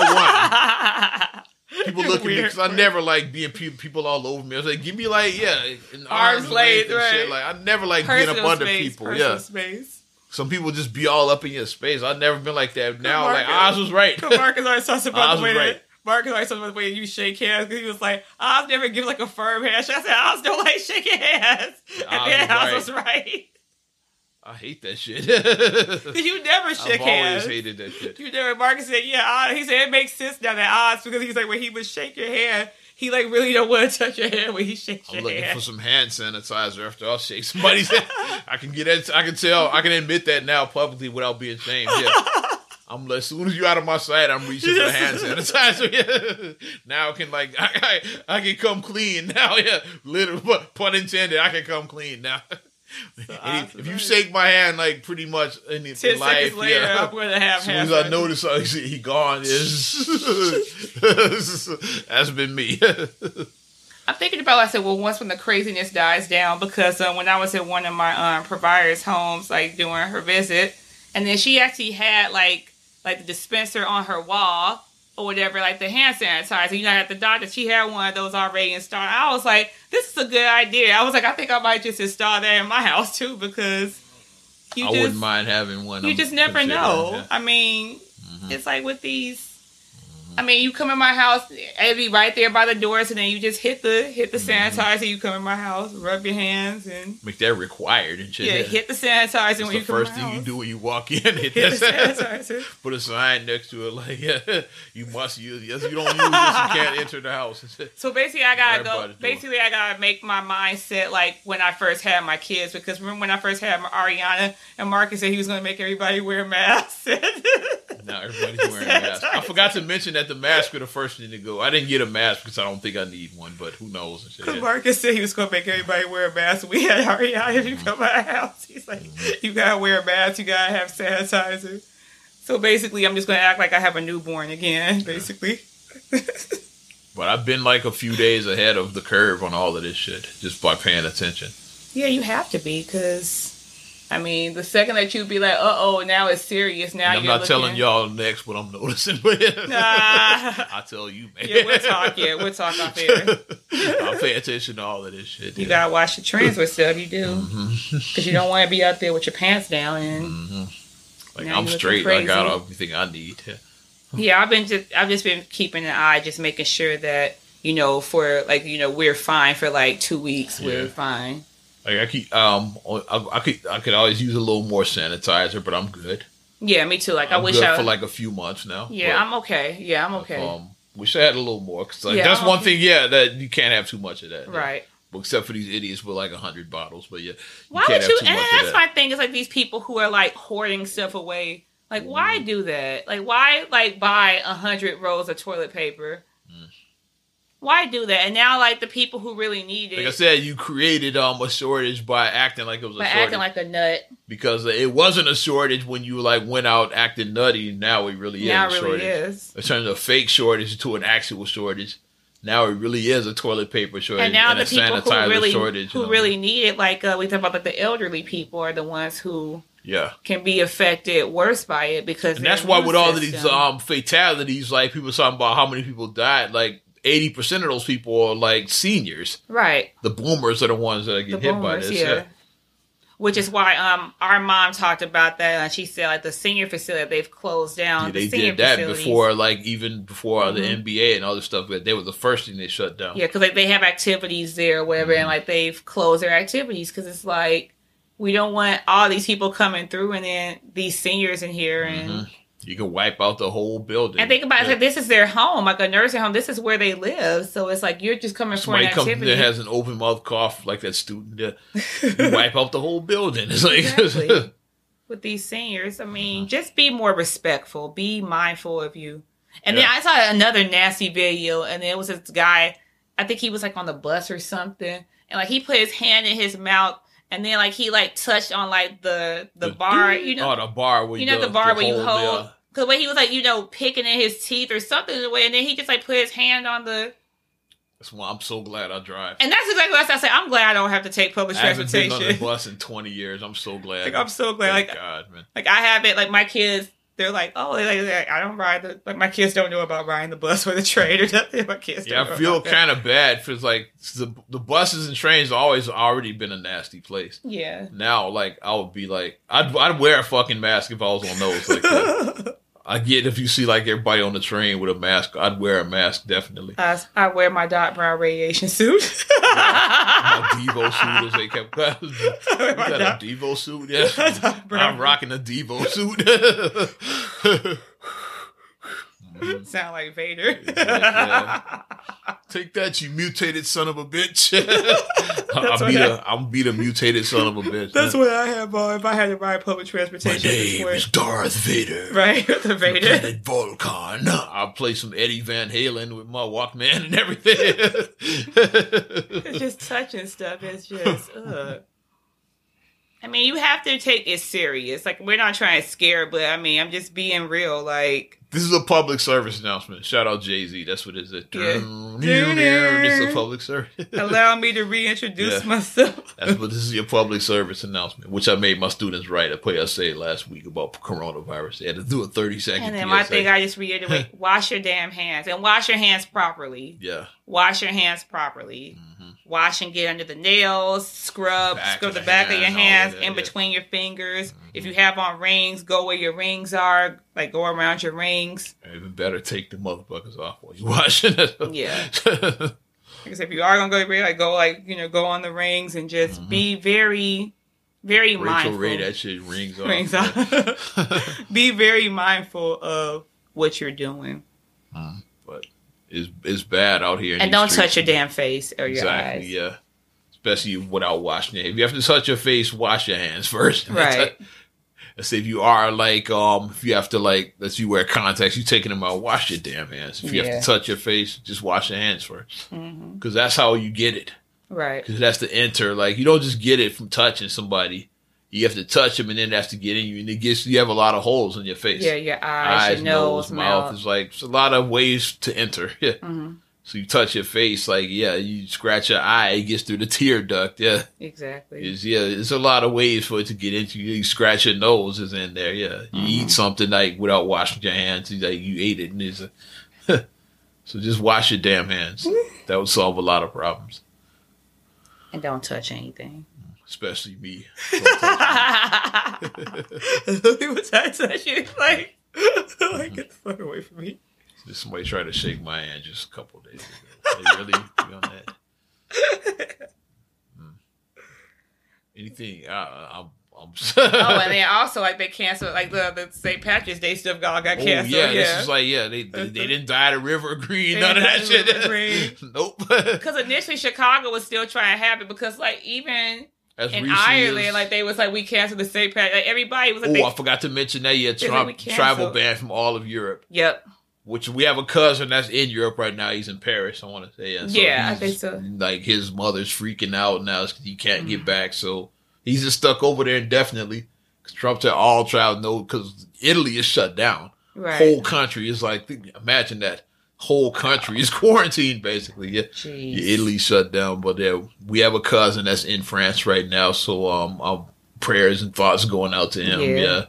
want. [laughs] People look at me because I never like being pe- people all over me. I was like, give me like yeah, an Arm's length, and shit. right. Like I never like being Personal up under space, people. personal Yeah, space. some people just be all up in your space. I've never been like that. Now like Oz was right. Marcus always talks about Oz the way was that Marcus always talks about the way you shake hands. Because he was like, Oz never give like a firm handshake. I said, Oz don't like shaking hands. And Oz then was Oz right. was right. I hate that shit. [laughs] You never shake hands. I've always hated that shit. You know, Marcus said, yeah, he said it makes sense now that Oz, because he's like, when he would shake your hand, he like really don't want to touch your hand when he shakes I'm your looking hand. for some hand sanitizer after I'll shake somebody's hand. [laughs] I can get that. I can tell. I can admit that now publicly without being ashamed. Yeah. [laughs] I'm like, as soon as you're out of my sight, I'm reaching for the hand sanitizer. [laughs] Yeah. Now I can like, I, I, I can come clean now. [laughs] Yeah, literally, pun- pun intended. I can come clean now. [laughs] Oz if was you shake my hand, like pretty much in, in Ten life, seconds later, yeah. I'm going to have As soon hand as I sanitizer. notice oh, he he gone, is that's been me. I'm thinking about. I said, well, once when the craziness dies down, because uh, when I was at one of my um, providers' homes, like doing her visit, and then she actually had like like the dispenser on her wall or whatever, like the hand sanitizer. You know, at the doctor, she had one of those already installed. I was like, this is a good idea. I was like, I think I might just install that in my [laughs] house too because you I just wouldn't mind having one. you I'm just never know. yeah. I mean, Mhm. it's like with these. I mean, you come in my house, it'd be right there by the doors, and then you just hit the hit the Mm-hmm. sanitizer. You come in my house, rub your hands, and Make that required and shit. yeah, hit the sanitizer That's when the you come first thing you do when you walk in. [laughs] Hit, Hit the [laughs] sanitizer. Put a sign next to it like, yeah, [laughs] you must use. Yes, you don't use this, you can't enter the house. So basically, I gotta Right go. Basically, I gotta make my mindset like when I first had my kids. Because remember when I first had my Ariana and Marcus said he was gonna make everybody wear masks. now everybody's wearing masks. I forgot to mention that the masks are the first thing to go. I didn't get a mask because I don't think I need one, but who knows? Because. Marcus said he was gonna make everybody wear a mask. We had Ariana. If you come to our house, he's like, mm-hmm. you gotta wear a mask. You gotta have sanitizer. So basically, I'm just gonna act like I have a newborn again. Basically. [laughs] But I've been like a few days ahead of the curve on all of this shit just by paying attention. Yeah, you have to be because. I mean, the second that you be like, "Uh oh, now it's serious." Now And I'm you're not telling y'all next what I'm noticing, Nah. [laughs] I'll tell you, man. Yeah, we'll talk. Yeah, we'll talk off air. [laughs] I'll pay attention to all of this shit. You yeah. gotta watch the trends with stuff you do, because you don't want to be out there with your pants down. And Mhm. Like I'm looking straight. I got everything I need. Yeah. yeah, I've been just, I've just been keeping an eye, just making sure that you know, for like you know, we're fine for like two weeks. We're fine. Like I keep um I, I could I could always use a little more sanitizer, but I'm good. Yeah, me too. Like I I'm wish good I. for like a few months now. yeah, but, I'm okay. Yeah, I'm okay. Um, wish I had a little more because like, Yeah, that's I'm one okay. thing. Yeah, that you can't have too much of that. right. Except for these idiots with like a hundred bottles, but yeah, Why would you? And that's that. my thing. Is like these people who are like hoarding stuff away. Like, why Mm-hmm. do that? Like, why like buy a hundred rolls of toilet paper? Mm. Why do that? And now, like the people who really need it, Like I said, you created um a shortage by acting like it was a by shortage acting like a nut. because it wasn't a shortage when you like went out acting nutty. Now it really now is it a really shortage. is. It turned a fake shortage to an actual shortage. Now it really is a toilet paper shortage And now and the a people who really shortage. you who know? really need it, like uh, we talk about, like the elderly people are the ones who yeah. can be affected worse by it because And that's why with all of these um fatalities, like people talking about how many people died, like eighty percent of those people are like seniors. right. The boomers are the ones that the get hit by this. yeah. Yeah. Which is why um our mom talked about that and she said like the senior facility they've closed down. Yeah, the they senior did that facilities. before, like even before the Mhm. NBA and all this stuff. But they were the first thing they shut down. Yeah, because like they have activities there or whatever, Mm-hmm. and like they've closed their activities because it's like we don't want all these people coming through and then these seniors in here and. Mhm. You can wipe out the whole building. And think about it, like this is their home, like a nursing home. This is where they live, so it's like you're just coming Somebody for an activity. there has an open mouth cough like that student. Yeah. You [laughs] wipe out the whole building. It's like Exactly. [laughs] with these seniors. I Uh-huh. mean, just be more respectful. Be mindful of you. And Yeah. then I saw another nasty video, and it was this guy. I think he was like on the bus or something, and like he put his hand in his mouth, and then like he like touched on like the the, bar, you know, oh, the bar where you know the, the bar where you the, hold. uh, Cause when he was like, you know, picking in his teeth or something in the way, and then he just like put his hand on the, That's why I'm so glad I drive. and that's exactly what I said. I'm glad I don't have to take public I haven't been on transportation. the bus in 20 years. I'm so glad. like I'm so glad. Thank Like God, man. Like I have it. Like my kids, they're like, oh, they, they- I don't ride the. Like my kids don't know about riding the bus or the train or [laughs] nothing. My kids. Yeah, don't I feel kind of bad for like the the buses and trains always already been a nasty place. Yeah. Now, like I would be like, I'd I'd wear a fucking mask if I was on those. Like. [laughs] I get if you see like everybody on the train with a mask, I'd wear a mask definitely. I, I wear my Doc Brown radiation suit. [laughs] My Devo suit, as they kept [laughs] You got a Devo suit? Yeah, [laughs] I'm rocking a Devo suit. Mhm. [laughs] Sound like Vader. Yeah. [laughs] Take that, you mutated son of a bitch! [laughs] I'll what be I- the I'm be the mutated son of a bitch. That's what I have on if I had to ride public transportation. at this name is Darth Vader. Right, with the Vader. Planet Vulcan. I'll play some Eddie Van Halen with my Walkman and everything. It's just touching stuff. It's just, ugh. I mean, you have to take it serious. Like we're not trying to scare, but I mean, I'm just being real. Like This is a public service announcement. Shout out Jay Z. That's what it is. Yeah. Is a public service. [laughs] allow me to reintroduce Yeah. myself. That's what this is your public service announcement, which I made my students write a play PSA last week about coronavirus. They had to do a 30 second And then PSA. my thing, I just reiterate: [laughs] wash your damn hands and wash your hands properly. yeah. Wash your hands properly. hmm Wash and get under the nails. Scrub, Back scrub the, back of your hands, in. Mm-hmm. between your fingers. If you have on rings, go where your rings are. Like go around your rings. Even better, take the motherfuckers off while you're washing it. [laughs] Yeah. Like I said, if you are gonna go, like go like you know, go on the rings and just be very, very Mm-hmm. Rachel mindful. Ray, that shit rings off. Rings off. [laughs] be very mindful of what you're doing, but it's, it's bad out here. and don't touch your damn face or your Exactly, eyes. yeah. Especially without washing it. If you have to touch your face, wash your hands [laughs] first. Right. [laughs] Let's say if you are like, um, if you have to like, let's you wear contacts, you taking them out, wash your damn hands. If you Yeah. have to touch your face, just wash your hands first, hmm because that's how you get it. Right. Because that's the enter. Like you don't just get it from touching somebody. You have to touch them, and then that's to get in you, and it gets you have a lot of holes in your face. Yeah, your eyes, your nose, mouth. It's like it's a lot of ways to enter. [laughs] Yeah. hmm So you touch your face, like yeah, you scratch your eye, it gets through the tear duct. Yeah, Exactly. it's, yeah, it's a lot of ways for it to get into you. You scratch your nose is in there. Yeah, you Mhm. eat something like without washing your hands, like you ate it, and it's a, [laughs] so just wash your damn hands. [laughs] That would solve a lot of problems, and don't touch anything. Especially me. Me. People to you, like, [laughs] like get the fuck away from me. Just somebody tried to shake my hand just a couple days ago. They [laughs] really be on that. Hmm. Anything? I, I'm. I'm [laughs] oh, and then also like they canceled like the the St. Patrick's Day stuff got got Oh, canceled. yeah, Yeah, this is like yeah, they they, they didn't dye the river green, They none of that shit. nope. because initially Chicago was still trying to have it because like even As in recent Ireland as- like they was like we canceled the St. Patrick. Like everybody was like, oh, I forgot to mention that. Yeah, Trump travel ban from all of Europe. yep, Which we have a cousin that's in Europe right now. He's in Paris. I want to say. And so Yeah, I think so. Like his mother's freaking out now because he can't Mm. get back. So he's just stuck over there indefinitely. Because Trump said all travel no, because Italy is shut down. right. Whole country is like imagine that whole country is [laughs] quarantined basically. Yeah. Italy shut down, but yeah, we have a cousin that's in France right now, so um, our prayers and thoughts going out to him. Yeah. Yeah,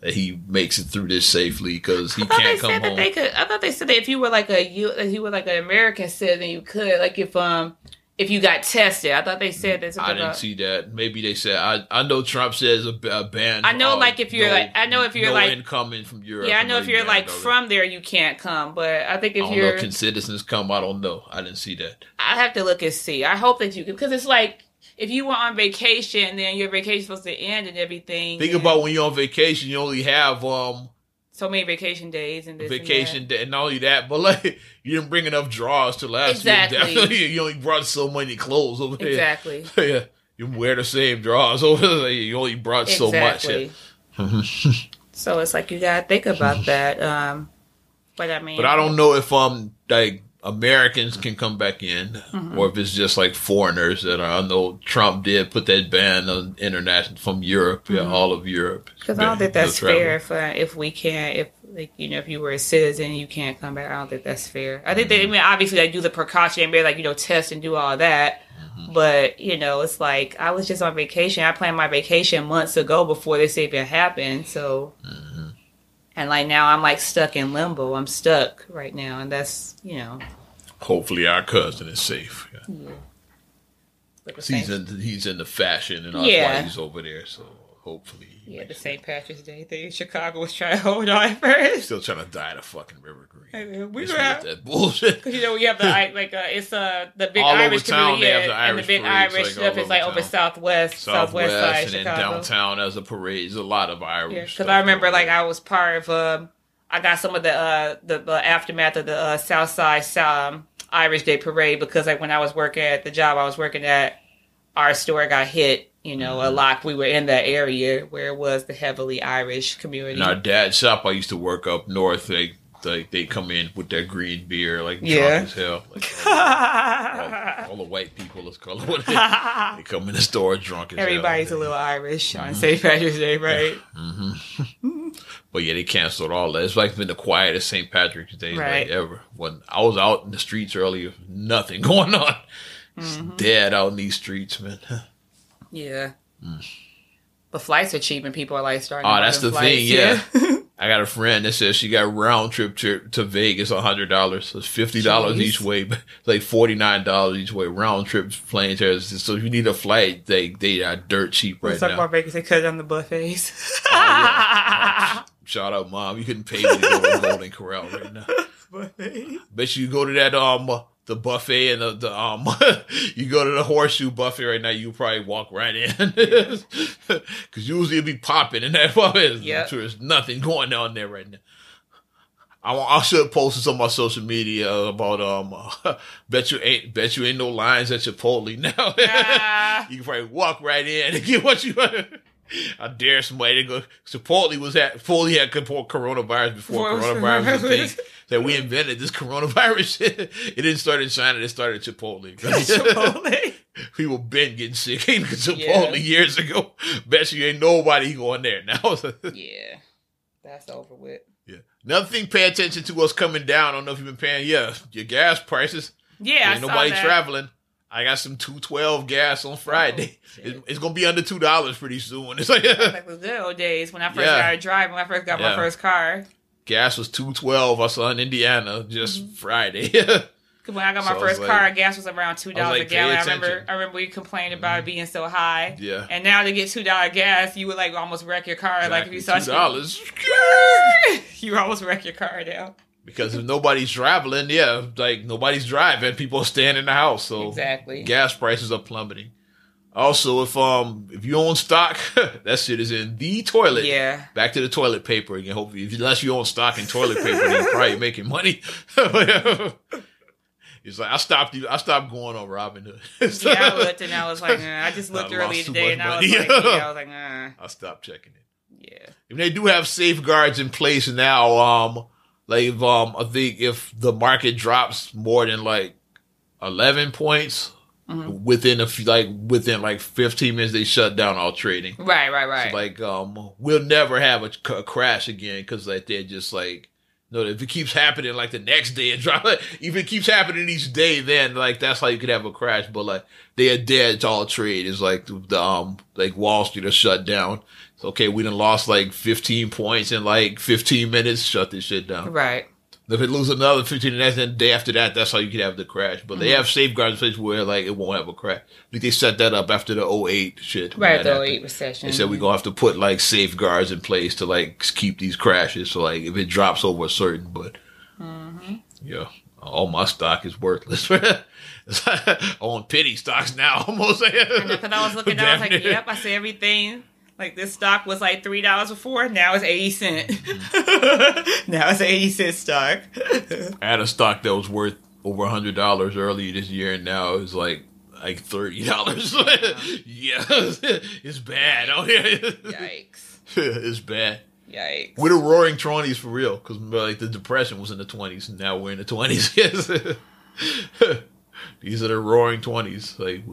that he makes it through this safely because he I thought they can't said come that home. they could. I thought they said that if you were like a you, if you were like an American citizen, you could like if um if you got tested. I thought they said that. I didn't about- see that. Maybe they said I. I know Trump says a, a ban. I know, like, if you're, no- like- I know if you're, no like- incoming from Europe. Yeah, I know if you're like that. from there, you can't come. But I think I if don't you're, can citizens come. I don't know. I didn't see that. I have to look and see. I hope that you can because it's like if you were on vacation, then your vacation's supposed to end and everything. Think and about when you're on vacation. You only have um so many vacation days and this and vacation day, and not only that, but like [laughs] you didn't bring enough drawers to last Exactly. year. Definitely, you only brought so many clothes over that. here. exactly. [laughs] yeah, you wear the same drawers [laughs] over there. You only brought so much. So it's like you gotta think about that. Um, but I mean, but I don't know if um like Americans can come back in, Mhm. or if it's just like foreigners that are. I know Trump did put that ban on international from Europe, yeah, Mhm. all of Europe. Because I don't think that's fair if uh, if we can't if like you know if you were a citizen you can't come back. I don't think that's fair. I think they I mean obviously they do the precaution and like you know test and do all that. Mm-hmm. But you know it's like I was just on vacation. I planned my vacation months ago before this even happened. So Mhm. and like now I'm like stuck in limbo. I'm stuck right now, and that's you know. Hopefully, our cousin is safe. Yeah. Yeah. He's in he's in the fashion, and that's Yeah. why he's over there. So hopefully, yeah, the. St. Patrick's Day thing. Chicago was trying to hold on at first. Still trying to dye the fucking river green. We were that bullshit. [laughs] Because you know we have the like uh, it's uh the big All Irish town, community have the yeah, and the big parades, Irish stuff is like over over southwest, southwest, Southwest side and then downtown as a parade. There's a lot of Irish. Yeah, because I remember like. I was part of um I got some of the uh the, the aftermath of the uh, South Side um, Irish Day parade because like when I was working at the job I was working at, our store got hit. You know, Mm-hmm. a lot. We were in that area where it was the heavily Irish community. In our dad's shop, I used to work up north. They like they come in with their green beer, like Yeah. drunk as hell. Like, All the white people, let's call it what it is. [laughs] They come in the store drunk as hell. Everybody's a little Irish on mm-hmm. St. Patrick's Day, right? Mm-hmm. [laughs] But yeah, they canceled all that. It's like been the quietest St. Patrick's Day Right. like ever. When I was out in the streets earlier, nothing [laughs] going on. It's Mm-hmm. dead out in these streets, man. Yeah. Mm. But flights are cheap and people are like starting. Oh, that's the thing, flights, I got a friend that says she got round trip to, to Vegas, hundred dollars. So it's fifty dollars each way, but like forty nine dollars each way. Round trip plane fares. So if you need a flight, they they are dirt cheap right Let's talk now. about Vegas. They cut down the buffets. Oh, [laughs] Shout out, mom. You couldn't pay me to go to Golden Corral right now. Buffet. Bet you go to that um the buffet and the, the um [laughs] you go to the horseshoe buffet right now. You probably walk right in [laughs] because usually it'd be popping in that [laughs] buffet. Sure there's nothing going on there right now. I, I should have posted on my social media about um bet you ain't bet you ain't no lines at Chipotle now. Ah. you can probably walk right in and get what you want. I dare somebody to go. Chipotle was at fully had coronavirus before Before coronavirus [laughs] was a thing. That we invented this coronavirus. It didn't start in China. It started at Chipotle. [laughs] Chipotle. [laughs] People been getting sick in Chipotle Yeah. years ago. Bet you ain't nobody going there now. Yeah. That's over with. yeah. Another thing, pay attention to what's coming down. I don't know if you've been paying. Yeah, your gas prices. Yeah, ain't nobody that. traveling. I got some two twelve gas on Friday. Oh, shit. It- it's gonna be under two dollars pretty soon. [laughs] It's like Like the good old days when I first Yeah. started driving, when I first got my first car. gas was two twelve. I saw in Indiana just Mm-hmm. Friday. [laughs] When I got my So first like- car, gas was around two dollars like, a gallon. I remember. Mm-hmm. I remember we complained about it being so high. yeah, And now to get two dollar gas, you would like almost wreck your car. Like if you saw two dollars. [laughs] you almost wreck your car now. Because if nobody's traveling, yeah, like nobody's driving, people are staying in the house. So Exactly. gas prices are plummeting. Also, if um if you own stock, [laughs] that shit is in the toilet. Yeah. Back to the toilet paper again. Hopefully, if, unless you own stock in toilet paper, you're probably making money. [laughs] it's like I stopped. you. I stopped going on Robinhood. [laughs] Yeah, I looked and I was like, nah. I just looked I earlier today and I was like, yeah, I was like, nah. I stopped checking it. Yeah. If they do have safeguards in place now. Um, like if, um, I think if the market drops more than like eleven points Mm-hmm. within a few, like within like fifteen minutes, they shut down all trading. Right, right, right. So like, um, we'll never have a, c- a crash again because like they're just like. No, if it keeps happening like the next day it drop, if it keeps happening each day, then like that's how you could have a crash. But like they are dead to all trade. It's like the, the um like Wall Street are shut down. Okay. We done lost like fifteen points in like fifteen minutes. Shut this shit down. right. If it lose another fifteen, and then the day after that, that's how you could have the crash. But Mm-hmm. they have safeguards in place where like it won't have a crash. I think they set that up after the 08 shit. Right, the happened. 08 recession. They said we're gonna have to put like safeguards in place to like keep these crashes. So like if it drops over a certain, but Mm-hmm. yeah, all my stock is worthless. [laughs] It's like, I own pity stocks now [laughs] almost. Because I was looking, I was like, yep, I see everything. Like this stock was like three dollars before, now it's eighty cent. [laughs] Now it's eighty cent stock. I had a stock that was worth over a hundred dollars earlier this year, and now it's like like thirty dollars. yeah, [laughs] it's bad. Oh yeah, Yikes! [laughs] it's bad. Yikes! We're the roaring twenties for real, because like the depression was in the twenties, and now we're in the twenties. Yes, these are the roaring twenties. Like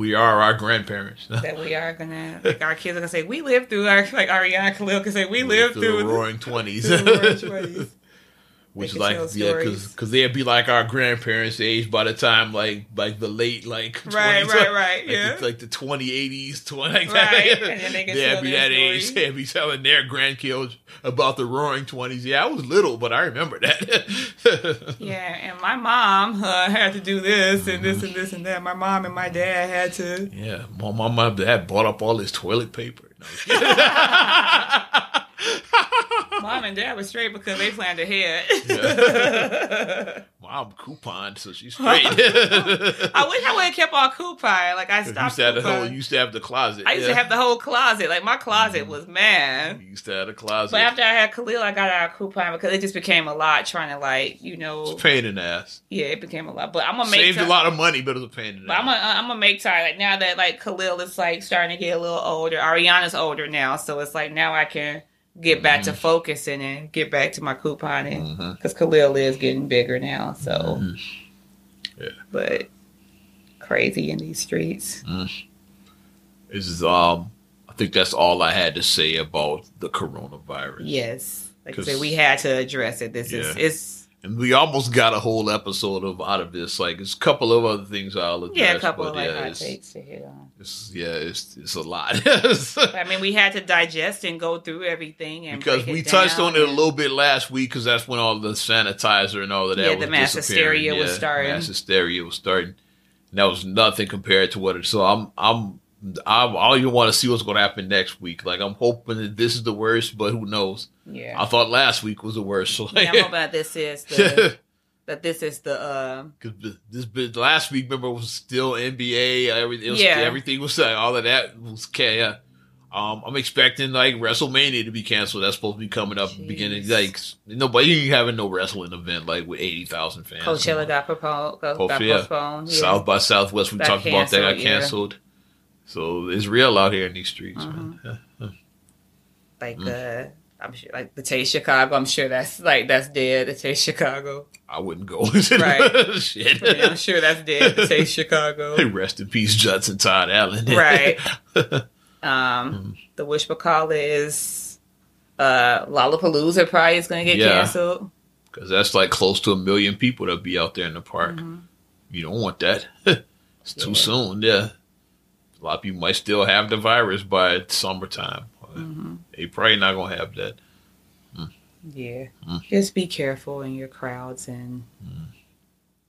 we, we are our grandparents. [laughs] that we are gonna like our kids are gonna say we lived through our like Ariana Khalil can say we lived the through roaring twenties. through the roaring 20s. [laughs] Which like yeah, because they'd be like our grandparents' age by the time like like the late like 20s, Right, right, [laughs] right, like yeah. the, like the twenty eighties, twenty like Right, that. and [laughs] then they they'd be that age. story. They'd be telling their grandkids about the Roaring Twenties. Yeah, I was little, but I remember that. [laughs] Yeah, and my mom uh, had to do this and this and this and that. My mom and my dad had to. yeah, my mom, my dad bought up all this toilet paper. No, I'm just kidding. [laughs] Mom and dad were straight because they planned ahead. Mom couponed, so she's straight. [laughs] I wish I would have kept all coupon. Like I You stopped. used to have the whole. You used to have the closet. I used yeah. to have the whole closet. Like my closet mm-hmm. was man. You used to have the closet. But after I had Khalil, I got out of coupon because it just became a lot. Trying to like you know, it's a pain in the ass. yeah, it became a lot. But I'm gonna make Saved time. a lot of money, but it was a pain in the But I'm gonna uh, I'm gonna make time. Like now that like Khalil is like starting to get a little older. Ariana's older now, so it's like now I can get back Mm-hmm. to focusing and get back to my couponing because Khalil is getting bigger now. So, Mhm. Yeah. but crazy in these streets. This is um. I think that's all I had to say about the coronavirus. Yes. Like I said, we had to address it. This is it's And we almost got a whole episode of out of this. Like, there's a couple of other things I'll address. yeah, a couple but of like yeah, it's, takes to hit on. it's- yeah, it's it's a lot. [laughs] I mean, we had to digest and go through everything and because we touched on it a little bit last week because that's when all the sanitizer and all of that Yeah, was the mass hysteria was starting. Mass hysteria was starting. And that was nothing compared to what it. So I'm I'm I'm I even want to see what's going to happen next week. Like I'm hoping that this is the worst, but who knows? Yeah. I thought last week was the worst. [laughs] So yeah, like, I'm hoping that this is the [laughs] that this is the uh Cause this bit last week, remember, was still NBA. Everything, was, Yeah. everything was like all of that was okay. Yeah. Um, I'm expecting like WrestleMania to be canceled. That's supposed to be coming up Jeez. beginning. Like nobody having no wrestling event like with eighty thousand fans. Coachella got proposed got, Post- got yeah. postponed. Yeah. South by Southwest. We Got talked about that. Got canceled, yeah. So it's real out here in these streets. man. Mm-hmm. Yeah. like Mm. uh I'm sure like the Taste Chicago, I'm sure that's like that's dead, the Taste Chicago. I wouldn't go. [laughs] Right. Shit. I mean, I'm sure that's dead, the Taste Chicago. [laughs] Rest in peace, Judson Todd Allen. [laughs] Right. Um Mm. the wishbacalla is uh Lollapalooza probably is gonna get Yeah. canceled. Because that's like close to a million people that be out there in the park. Mhm. You don't want that. it's too soon. Yeah. A lot of people might still have the virus by summertime. Mhm. They probably not gonna have that. Yeah. Mm. Just be careful in your crowds and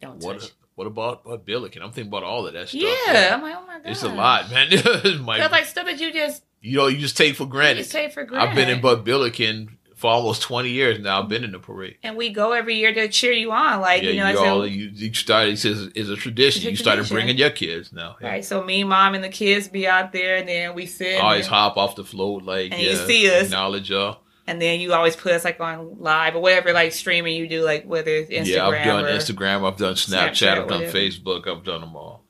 don't touch. What What about, about Billiken? I'm thinking about all of that stuff. yeah, I'm like, oh my god, It's a lot, man. [laughs] That's like stuff that you just you know, you just take for you granted. just take for granted. I've been in Bud Billiken for almost 20 years now. I've been in the parade. and we go every year to cheer you on. Like yeah, you know, you all you, you started. It says it's a tradition. It's a you started tradition. bringing your kids now. Yeah. right. So me, mom, and the kids be out there, and then we sit. Always and, hop off the float, like And you see us. acknowledge y'all. and then you always put us like on live or whatever, like streaming you do, like whether it's Instagram yeah, I've done Instagram, I've done Snapchat, Snapchat, I've done whatever. Facebook, I've done them all.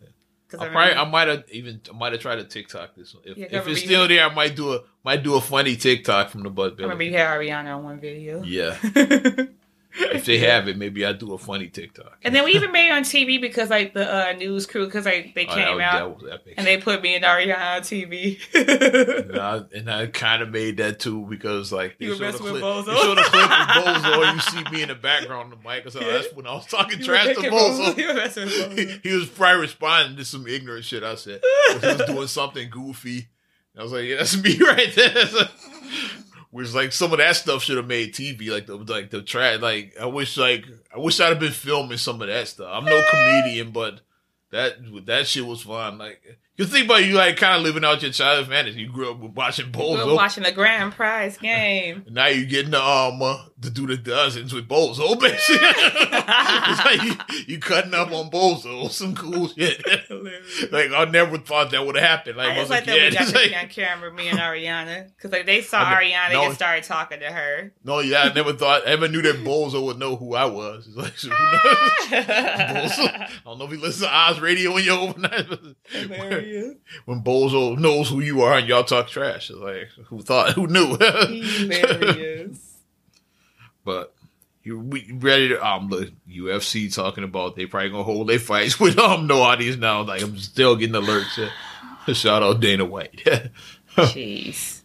I I probably, I might have even, I might have tried a TikTok this one. If, Yeah, if it's still there, I might do a, might do a funny TikTok from the Bud I remember you had Ariana on one video. Yeah, [laughs] if they have it, maybe I do a funny TikTok. And then we even made it on TV because like the uh, news crew, because like they Oh, came that, out that and they put me and Ariana on TV. And I, and I kind of made that too because like they You showed a messing clip, with Bozo. they showed a clip of [laughs] Bozo, you see me in the background on the mic. Oh, that's when I was talking You trash to Bozo. [laughs] You were messing with he, Bozo. he was probably responding to some ignorant shit I said. he was doing something goofy. I was like, yeah, that's me [laughs] right there. Which like some of that stuff should have made TV, like the like the track. Like I wish like I wish I'd have been filming some of that stuff. I'm no comedian, but that that shit was fun. Like you think about you like kind of living out your childhood fantasy. You grew up watching Bozo. watching the grand prize game. Now you're getting the um uh, to do the dozens with Bozo, basically. [laughs] it's like you, you cutting up on Bozo, some cool shit. [laughs] like I never thought that would have happened. Like I I was like that we got to like- on camera, me and Ariana, because like they saw I Ariana, no. just started talking to her. no, yeah, I never thought, I never knew that Bozo would know who I was. It's like, [laughs] who knows? Bozo. I don't know if he listens to Oz Radio when you're overnight. Hilarious. when Bozo knows who you are and y'all talk trash, it's like, who thought? Who knew? Hilarious. But you ready to um the UFC talking about they probably gonna hold their fights [laughs] with um no audience now. Like I'm still getting alerts. [laughs] Shout out Dana White. [laughs] Jeez.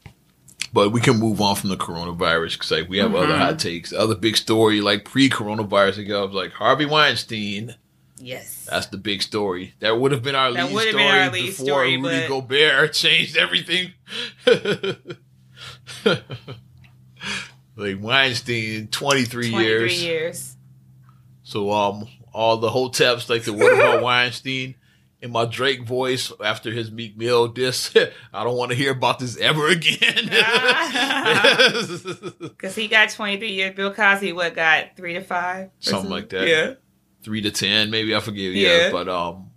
but we can move on from the coronavirus because like we have other Mhm. hot takes. The other big story like pre-coronavirus ago was like Harvey Weinstein. Yes. That's the big story. That would have been our That lead story been our lead before story, Rudy but- Gobert changed everything. Like Weinstein, 23, 23 years. years. So um, all the hoteps like the what about [laughs] Weinstein in my Drake voice after his Meek Mill diss. [laughs] I don't want to hear about this ever again. [laughs] Because he got 23 years. Bill Cosby, what, got three to five? Or Something like that. Yeah. Three to ten, maybe I forget. Yeah, Yeah. but um,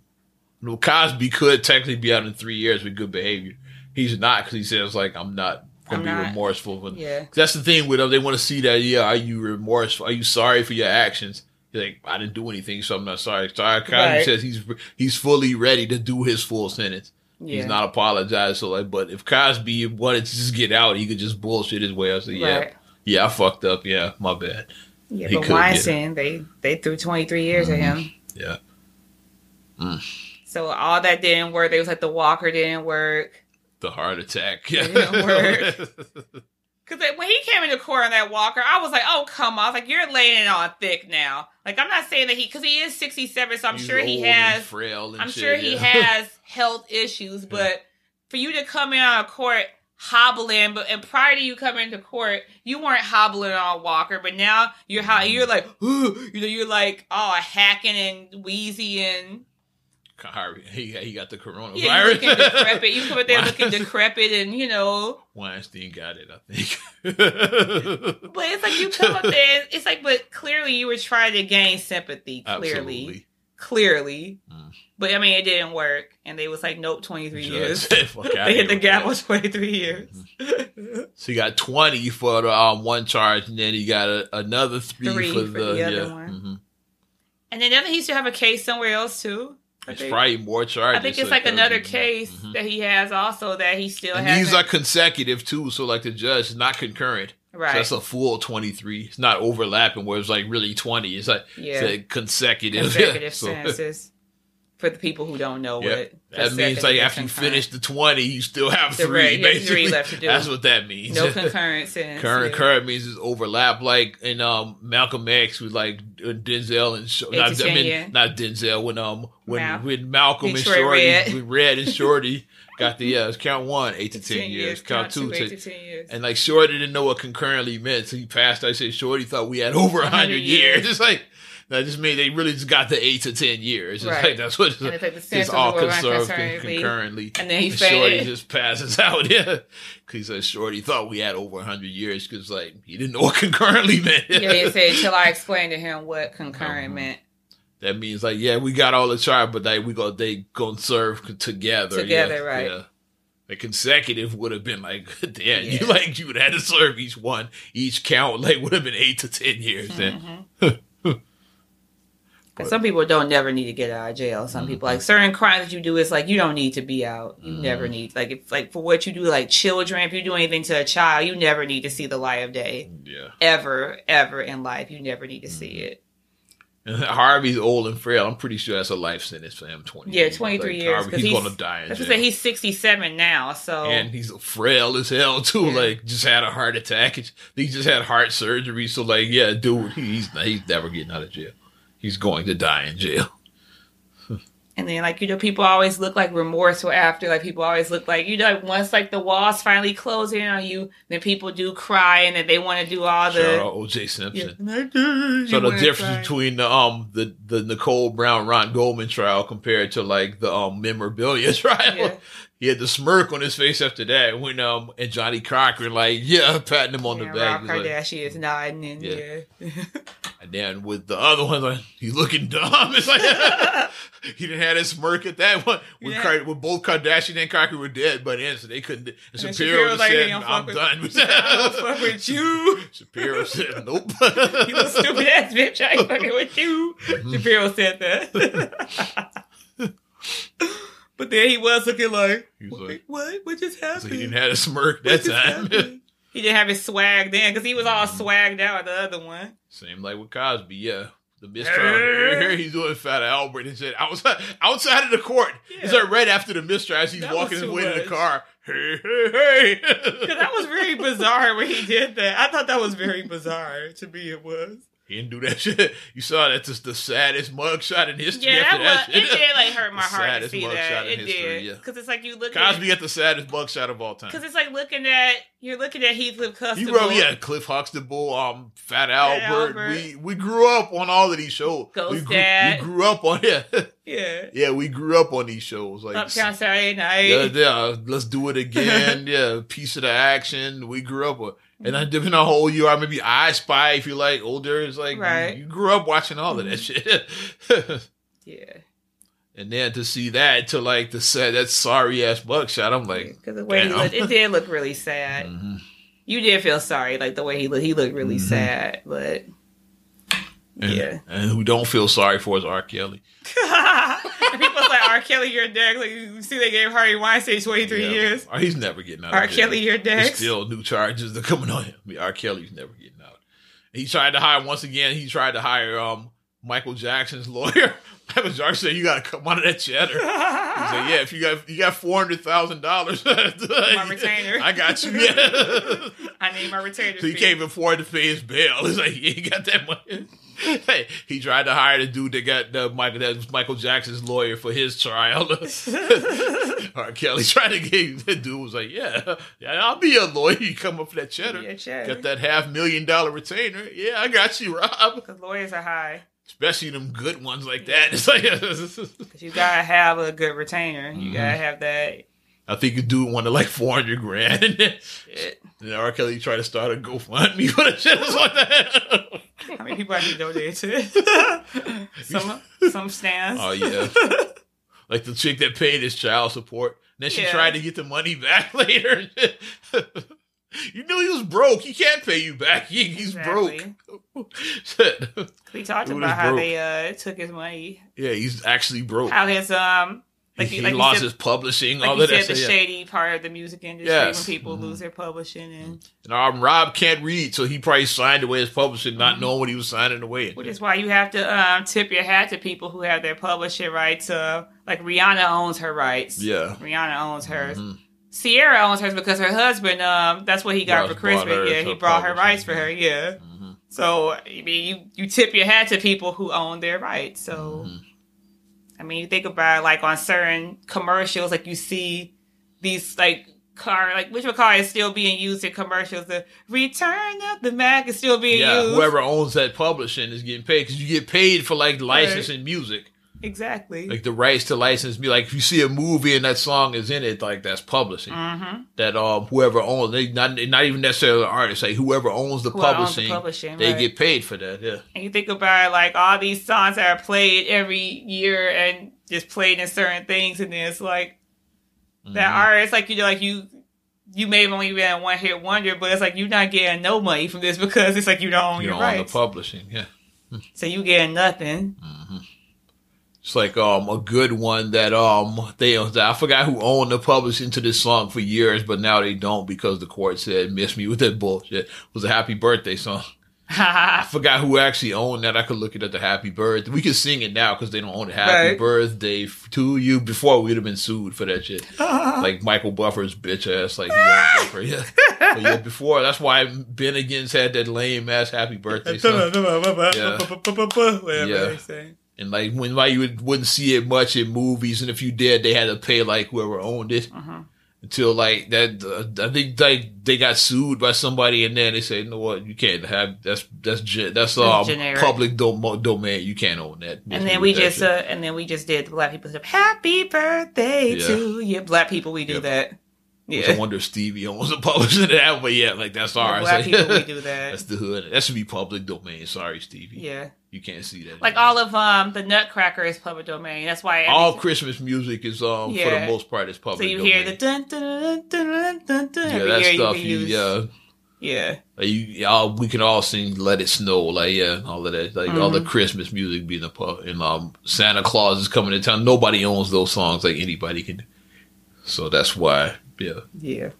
no, Cosby could technically be out in three years with good behavior. He's not because he says like I'm not gonna I'm be not. remorseful. But Yeah. that's the thing with them. They want to see that. Yeah, are you remorseful? Are you sorry for your actions? He's like, I didn't do anything, so I'm not sorry. Sorry, Cosby Right. says he's he's fully ready to do his full sentence. Yeah. He's not apologized. So like, but if Cosby wanted to just get out, he could just bullshit his way. I said, yeah, Right. yeah, I fucked up. Yeah, my bad. Yeah, He but Weinstein, they they threw 23 years at him. Mm-hmm. Yeah. Mm. So all that didn't work. They was like the walker didn't work. The heart attack. didn't. [laughs] [laughs] Cause when he came into court on that walker, I was like, "Oh come on!" I was like, "You're laying it on thick now." Like I'm not saying that he, because he is 67, so I'm He's sure he has. frail. And I'm shit, sure he has [laughs] health issues, but for you to come in on a court hobbling, but and prior to you coming into court, you weren't hobbling on walker, but now you're how you're mm-hmm. like, [gasps] you know, you're like oh hacking and wheezy and He, he got the coronavirus. yeah, looking decrepit. You come up there looking decrepit and you know Weinstein got it, I think. But it's like you come up there. It's like, but clearly you were trying to gain sympathy. Clearly, Absolutely. clearly. Mm. But I mean, it didn't work, and they was like, nope, twenty three years. said, "Fuck [laughs] outta they hit the gap that." twenty three years. So he got 20 for the um, one charge, and then he got a, another three, Three for, for the, the other yeah. one. mhm. and then doesn't he still have a case somewhere else too? I It's think, probably more charges. I think it's like it another case mhm. that he has also that he still And has. these are consecutive too, so like the judge is not concurrent. So right. that's a full 23. It's not overlapping where it's like really 20. It's like, yeah, it's like consecutive. [laughs] consecutive So- sentences. For the people who don't know Yep. what That means like after you finish the 20, you still have The three, right, basically. three left to do. That's what that means. no [laughs] concurrent. Current yeah. current means it's overlap, like in um Malcolm X with like uh, Denzel and not, I mean not Denzel when um when Mal- when Malcolm and Shorty Red. with Red and Shorty [laughs] got the yeah count one eight to ten, years, count, two, eight to, ten years. and like Shorty didn't know what concurrently meant, so he passed. I said Shorty thought we had over a 100 hundred years. years. [laughs] It's like that just means they really just got the eight to ten years. It's Right. like that's what it's, And it's like the [laughs] it's all conserved con- concurrently. concurrently. And then he And Shorty just passes out. [laughs] Yeah, because uh, Shorty thought we had over hundred years because like he didn't know what [laughs] concurrently meant. Yeah, he said until I explained to him what concurrent Mhm. meant. that means like yeah, we got all the charge, but like we go they gonna serve together. Together, yeah, right. Yeah. The consecutive would have been like, damn, Yeah. you like you would have had to serve each one, each count like would have been eight to ten years. Mhm. 'Cause some people don't never need to get out of jail. Some people like certain crimes that you do is like you don't need to be out. You Mhm. never need like if like for what you do like children. If you do anything to a child, you never need to see the light of day yeah, ever ever in life. You never need to see Mm-hmm. it. and [laughs] Harvey's old and frail. I'm pretty sure that's a life sentence for him. Twenty. Yeah, 23 years, Harvey, he's, he's- gonna die in jail. he's sixty seven now. So and he's frail as hell too. Yeah. Like just had a heart attack. He he just had heart surgery. So like, yeah, dude, he's he's never getting out of jail. He's going to die in jail. And then, like, you know, people always look like remorseful after. Like, people always look like, you know, like, once, like, the walls finally close in on you, then people do cry and then they want to do all the. O.J. Simpson. Yeah. So the difference between the um the the Nicole Brown Ron Goldman trial compared to like the um memorabilia [laughs] trial, Yeah. He had the smirk on his face after that when um and Johnnie Cochran like yeah patting him on yeah, the back, Rob He's like- Kardashian is nodding and Yeah. yeah. [laughs] and then with the other one like he's looking dumb. [laughs] It's like [laughs] he didn't have his smirk at that one when, Yeah. Kar- when both Kardashian and Cochran were dead, but then so they couldn't. And And Shapiro, Shapiro like, said, "Hey, I'm "I'm with- done." He said, "I don't fuck with you." Shapiro said, "Nope." You little stupid ass bitch, I ain't fucking with you. Shapiro said that. But then he was looking like, He was what? like- what? What just happened? So he didn't have a smirk that time. [laughs] he didn't have his swag then because he was all Mm-hmm. swagged out the other one. Same like with Cosby, yeah. The mistrial. Here he's doing Fat Albert and said outside outside of the court. Yeah. like right after the mistrial as he's That walking his way to the car. Hey, hey, hey. [laughs] That was very bizarre when he did that. I thought that was very bizarre. To me, it was. He didn't do that [laughs] shit. You saw that's just the saddest mugshot in history. Yeah, that was. that it did like hurt my [laughs] The heart to saddest see mugshot that. in It history, did yeah. because it's like you look at Cosby got the saddest mugshot of all time. because it's like looking at you're looking at Heathcliff He Constable. wrote, yeah, Cliff Huxtable, um, Fat Albert. Albert. We we grew up on all of these shows. Ghost we grew, Dad. We grew up on [laughs] yeah, yeah. yeah. We grew up on these shows. Like Uptown Saturday Night. yeah, yeah, let's do it again. yeah, piece of the action. We grew up with, and I depending on how old you are, maybe I Spy if you like older. It's like Right. you, you grew up watching all of that shit. [laughs] Yeah. and then to see that to like the set that sorry ass buckshot, I'm like, Because the way he looked, it did look really sad. mhm. You did feel sorry, like the way he looked. He looked really Mhm. sad, but and, Yeah. and who don't feel sorry for is R. Kelly. [laughs] say R. Kelly, you're dead. Like you see, they gave Harvey Weinstein 23 Yeah. years. Or He's never getting out. R. Kelly, you're There's dead. still new charges that are coming on him. I mean, R. Kelly's never getting out. He tried to hire once again. He tried to hire um Michael Jackson's [laughs] lawyer. Michael Jackson said, "You got to come out of that cheddar." He said, "Yeah, if you got you got four hundred thousand dollars, [laughs] My retainer. I got you." Yeah. [laughs] I need my retainer. So he fee. can't even afford to pay his bail. It's like he ain't got that money. [laughs] Hey, he tried to hire the dude that got the Michael that was Michael Jackson's lawyer for his trial. [laughs] R. Kelly tried to get the dude was like, "Yeah, yeah, I'll be your lawyer. You come up for that cheddar, Yeah, cheddar. get that half million dollar retainer. Yeah, I got you, Rob. Because lawyers are high. Especially them good ones like that. [laughs] It's like, Because you gotta have a good retainer. You gotta Mm-hmm. have that. I think the dude wanted like four hundred grand. Shit. And R. Kelly tried to start a GoFundMe for the shit. Like that. How many people actually donate to it? [laughs] some some stands. Oh yeah. like the chick that paid his child support. And then she Yeah. tried to get the money back [laughs] later. you knew he was broke. He can't pay you back. He, he's Exactly. broke. Shit. we talked Dude about how broke. they uh took his money. yeah, he's actually broke. How his um like he you- he like lost said- his publishing, like all you that said, the stuff. yeah. shady part of the music industry Yes. when people Mhm. lose their publishing and And um, Rob can't read, so he probably signed away his publishing, not Mhm. knowing what he was signing away. which is why you have to um, tip your hat to people who have their publishing rights. Uh, like Rihanna owns her rights. Yeah. Rihanna owns hers. Mhm. Ciara owns hers because her husband. Um, that's what he got Ross for Christmas. Yeah, he brought her publishing, rights for her. Yeah. Mhm. So I mean, you you tip your hat to people who own their rights. So Mhm. I mean, you think about like on certain commercials, like you see these like car like which car is still being used in commercials. The return of the Mack is still being Yeah, used. whoever owns that publishing is getting paid because you get paid for like licensing music. Exactly. like the rights to license me. Like if you see a movie and that song is in it, like that's publishing. mm-hmm. That um whoever owns they not not even necessarily the artist, like whoever owns the Who owns the publishing, publishing, they right. get paid for that. Yeah. And you think about like all these songs that are played every year and just played in certain things, and then it's like that Mhm. artist, like you know, like you. You may have only been a one hit wonder, but it's like you're not getting no money from this because it's like you don't own you your know, on the publishing. Yeah. so you getting nothing. It's like um a good one that um they I forgot who owned the publishing to this song for years, but now they don't because the court said miss me with that bullshit. It was a happy birthday song. [laughs] I forgot who actually owned that. I could look it at the happy birthday. We could sing it now because they don't own it. Happy Right. birthday to you. Before we'd have been sued for that shit. [laughs] like Michael Buffer's bitch ass. Like he owned Buffer. Yeah. But yeah. Before that's why Benihana's had that lame ass happy birthday [laughs] song. Whatever Yeah. And like when why you would, wouldn't see it much in movies, and if you did, they had to pay like whoever owned it Uh-huh. until like that. Uh, I think like they got sued by somebody, and then they said, "You know what? You can't have that's that's ge- that's um, generic. public dom- domain. You can't own that." And then we just uh, and then we just did the black people stuff. Happy birthday Yeah. to you, black people. We do Yep. that. I wonder if Stevie owns a publisher that, [laughs] but yeah, like that's ours. black [laughs] people. We do that. that's the hood. That should be public domain. Sorry, Stevie. Yeah, You can't see that. like all of um the Nutcracker is public domain. That's why every- all Christmas music is um for the most part is public. So you domain. hear the dun dun dun dun dun dun dun. yeah, that stuff. You use. yeah. yeah. Like you, y'all, we can all sing "Let It Snow," like yeah, all of that, like all the Christmas music being a pub, and um, Santa Claus is coming to town. Nobody owns those songs like anybody can. So that's why, yeah. Yeah.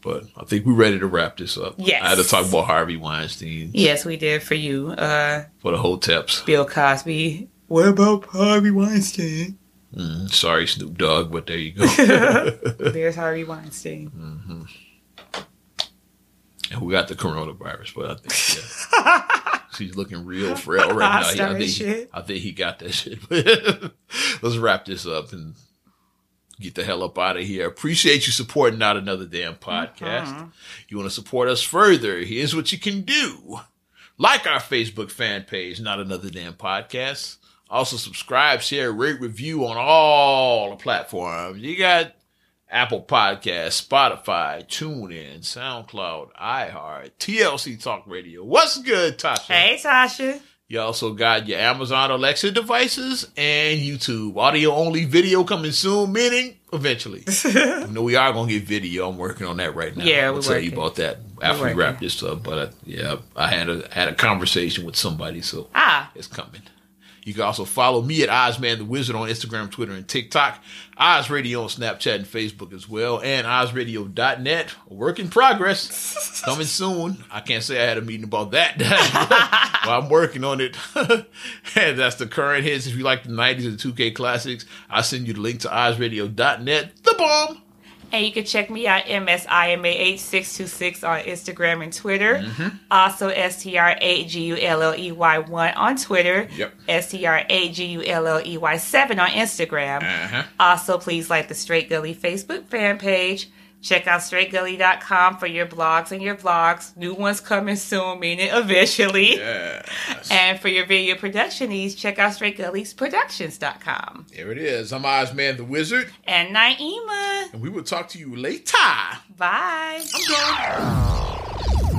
But I think we're ready to wrap this up. Yes. I had to talk about Harvey Weinstein Yes, we did for you, uh, for the whole tips. Bill Cosby. What about Harvey Weinstein? Mm, sorry, Snoop Dogg, but there you go. [laughs] [laughs] There's Harvey Weinstein. and we got the coronavirus, but I think yeah. [laughs] She's looking real frail right now. I, think, shit. I think he got that shit. Let's wrap this up and get the hell up out of here. Appreciate you supporting Not Another Damn Podcast. Mhm. You want to support us further? Here's what you can do. Like our Facebook fan page, Not Another Damn Podcast. Also subscribe, share, rate, review on all the platforms. You got Apple Podcasts, Spotify, TuneIn, SoundCloud, iHeart, TLC Talk Radio. What's good, Tasha? Hey, Tasha. You also got your Amazon Alexa devices and YouTube. Audio only, video coming soon, meaning eventually. [laughs] you know, we are going to get video. I'm working on that right now. Yeah, we're tell you about that after we wrap this up. But uh, yeah, I had a had a conversation with somebody, so Ah, it's coming. You can also follow me at Ozman the Wizard on Instagram, Twitter, and TikTok. Oz Radio on Snapchat and Facebook as well. And OzRadio.net. A work in progress. [laughs] Coming soon. I can't say I had a meeting about that. [laughs] well, I'm working on it. [laughs] and that's the current hits. If you like the 90s and 2K classics, I'll send you the link to OzRadio.net. The bomb. And you can check me out, MSIMAH626 on Instagram and Twitter. Mm-hmm. Also, STR8GULLEY1 on Twitter. Yep. STR8GULLEY7 on Instagram. Uh-huh. Also, please like the Straight Gully Facebook fan page. Check out straightgully.com for your blogs and your vlogs. New ones coming soon, meaning eventually. Yes. And for your video production needs, check out straightgullysproductions.com. There it is. I'm Ozman the Wizard. And Naima. And we will talk to you later. Bye. I'm done.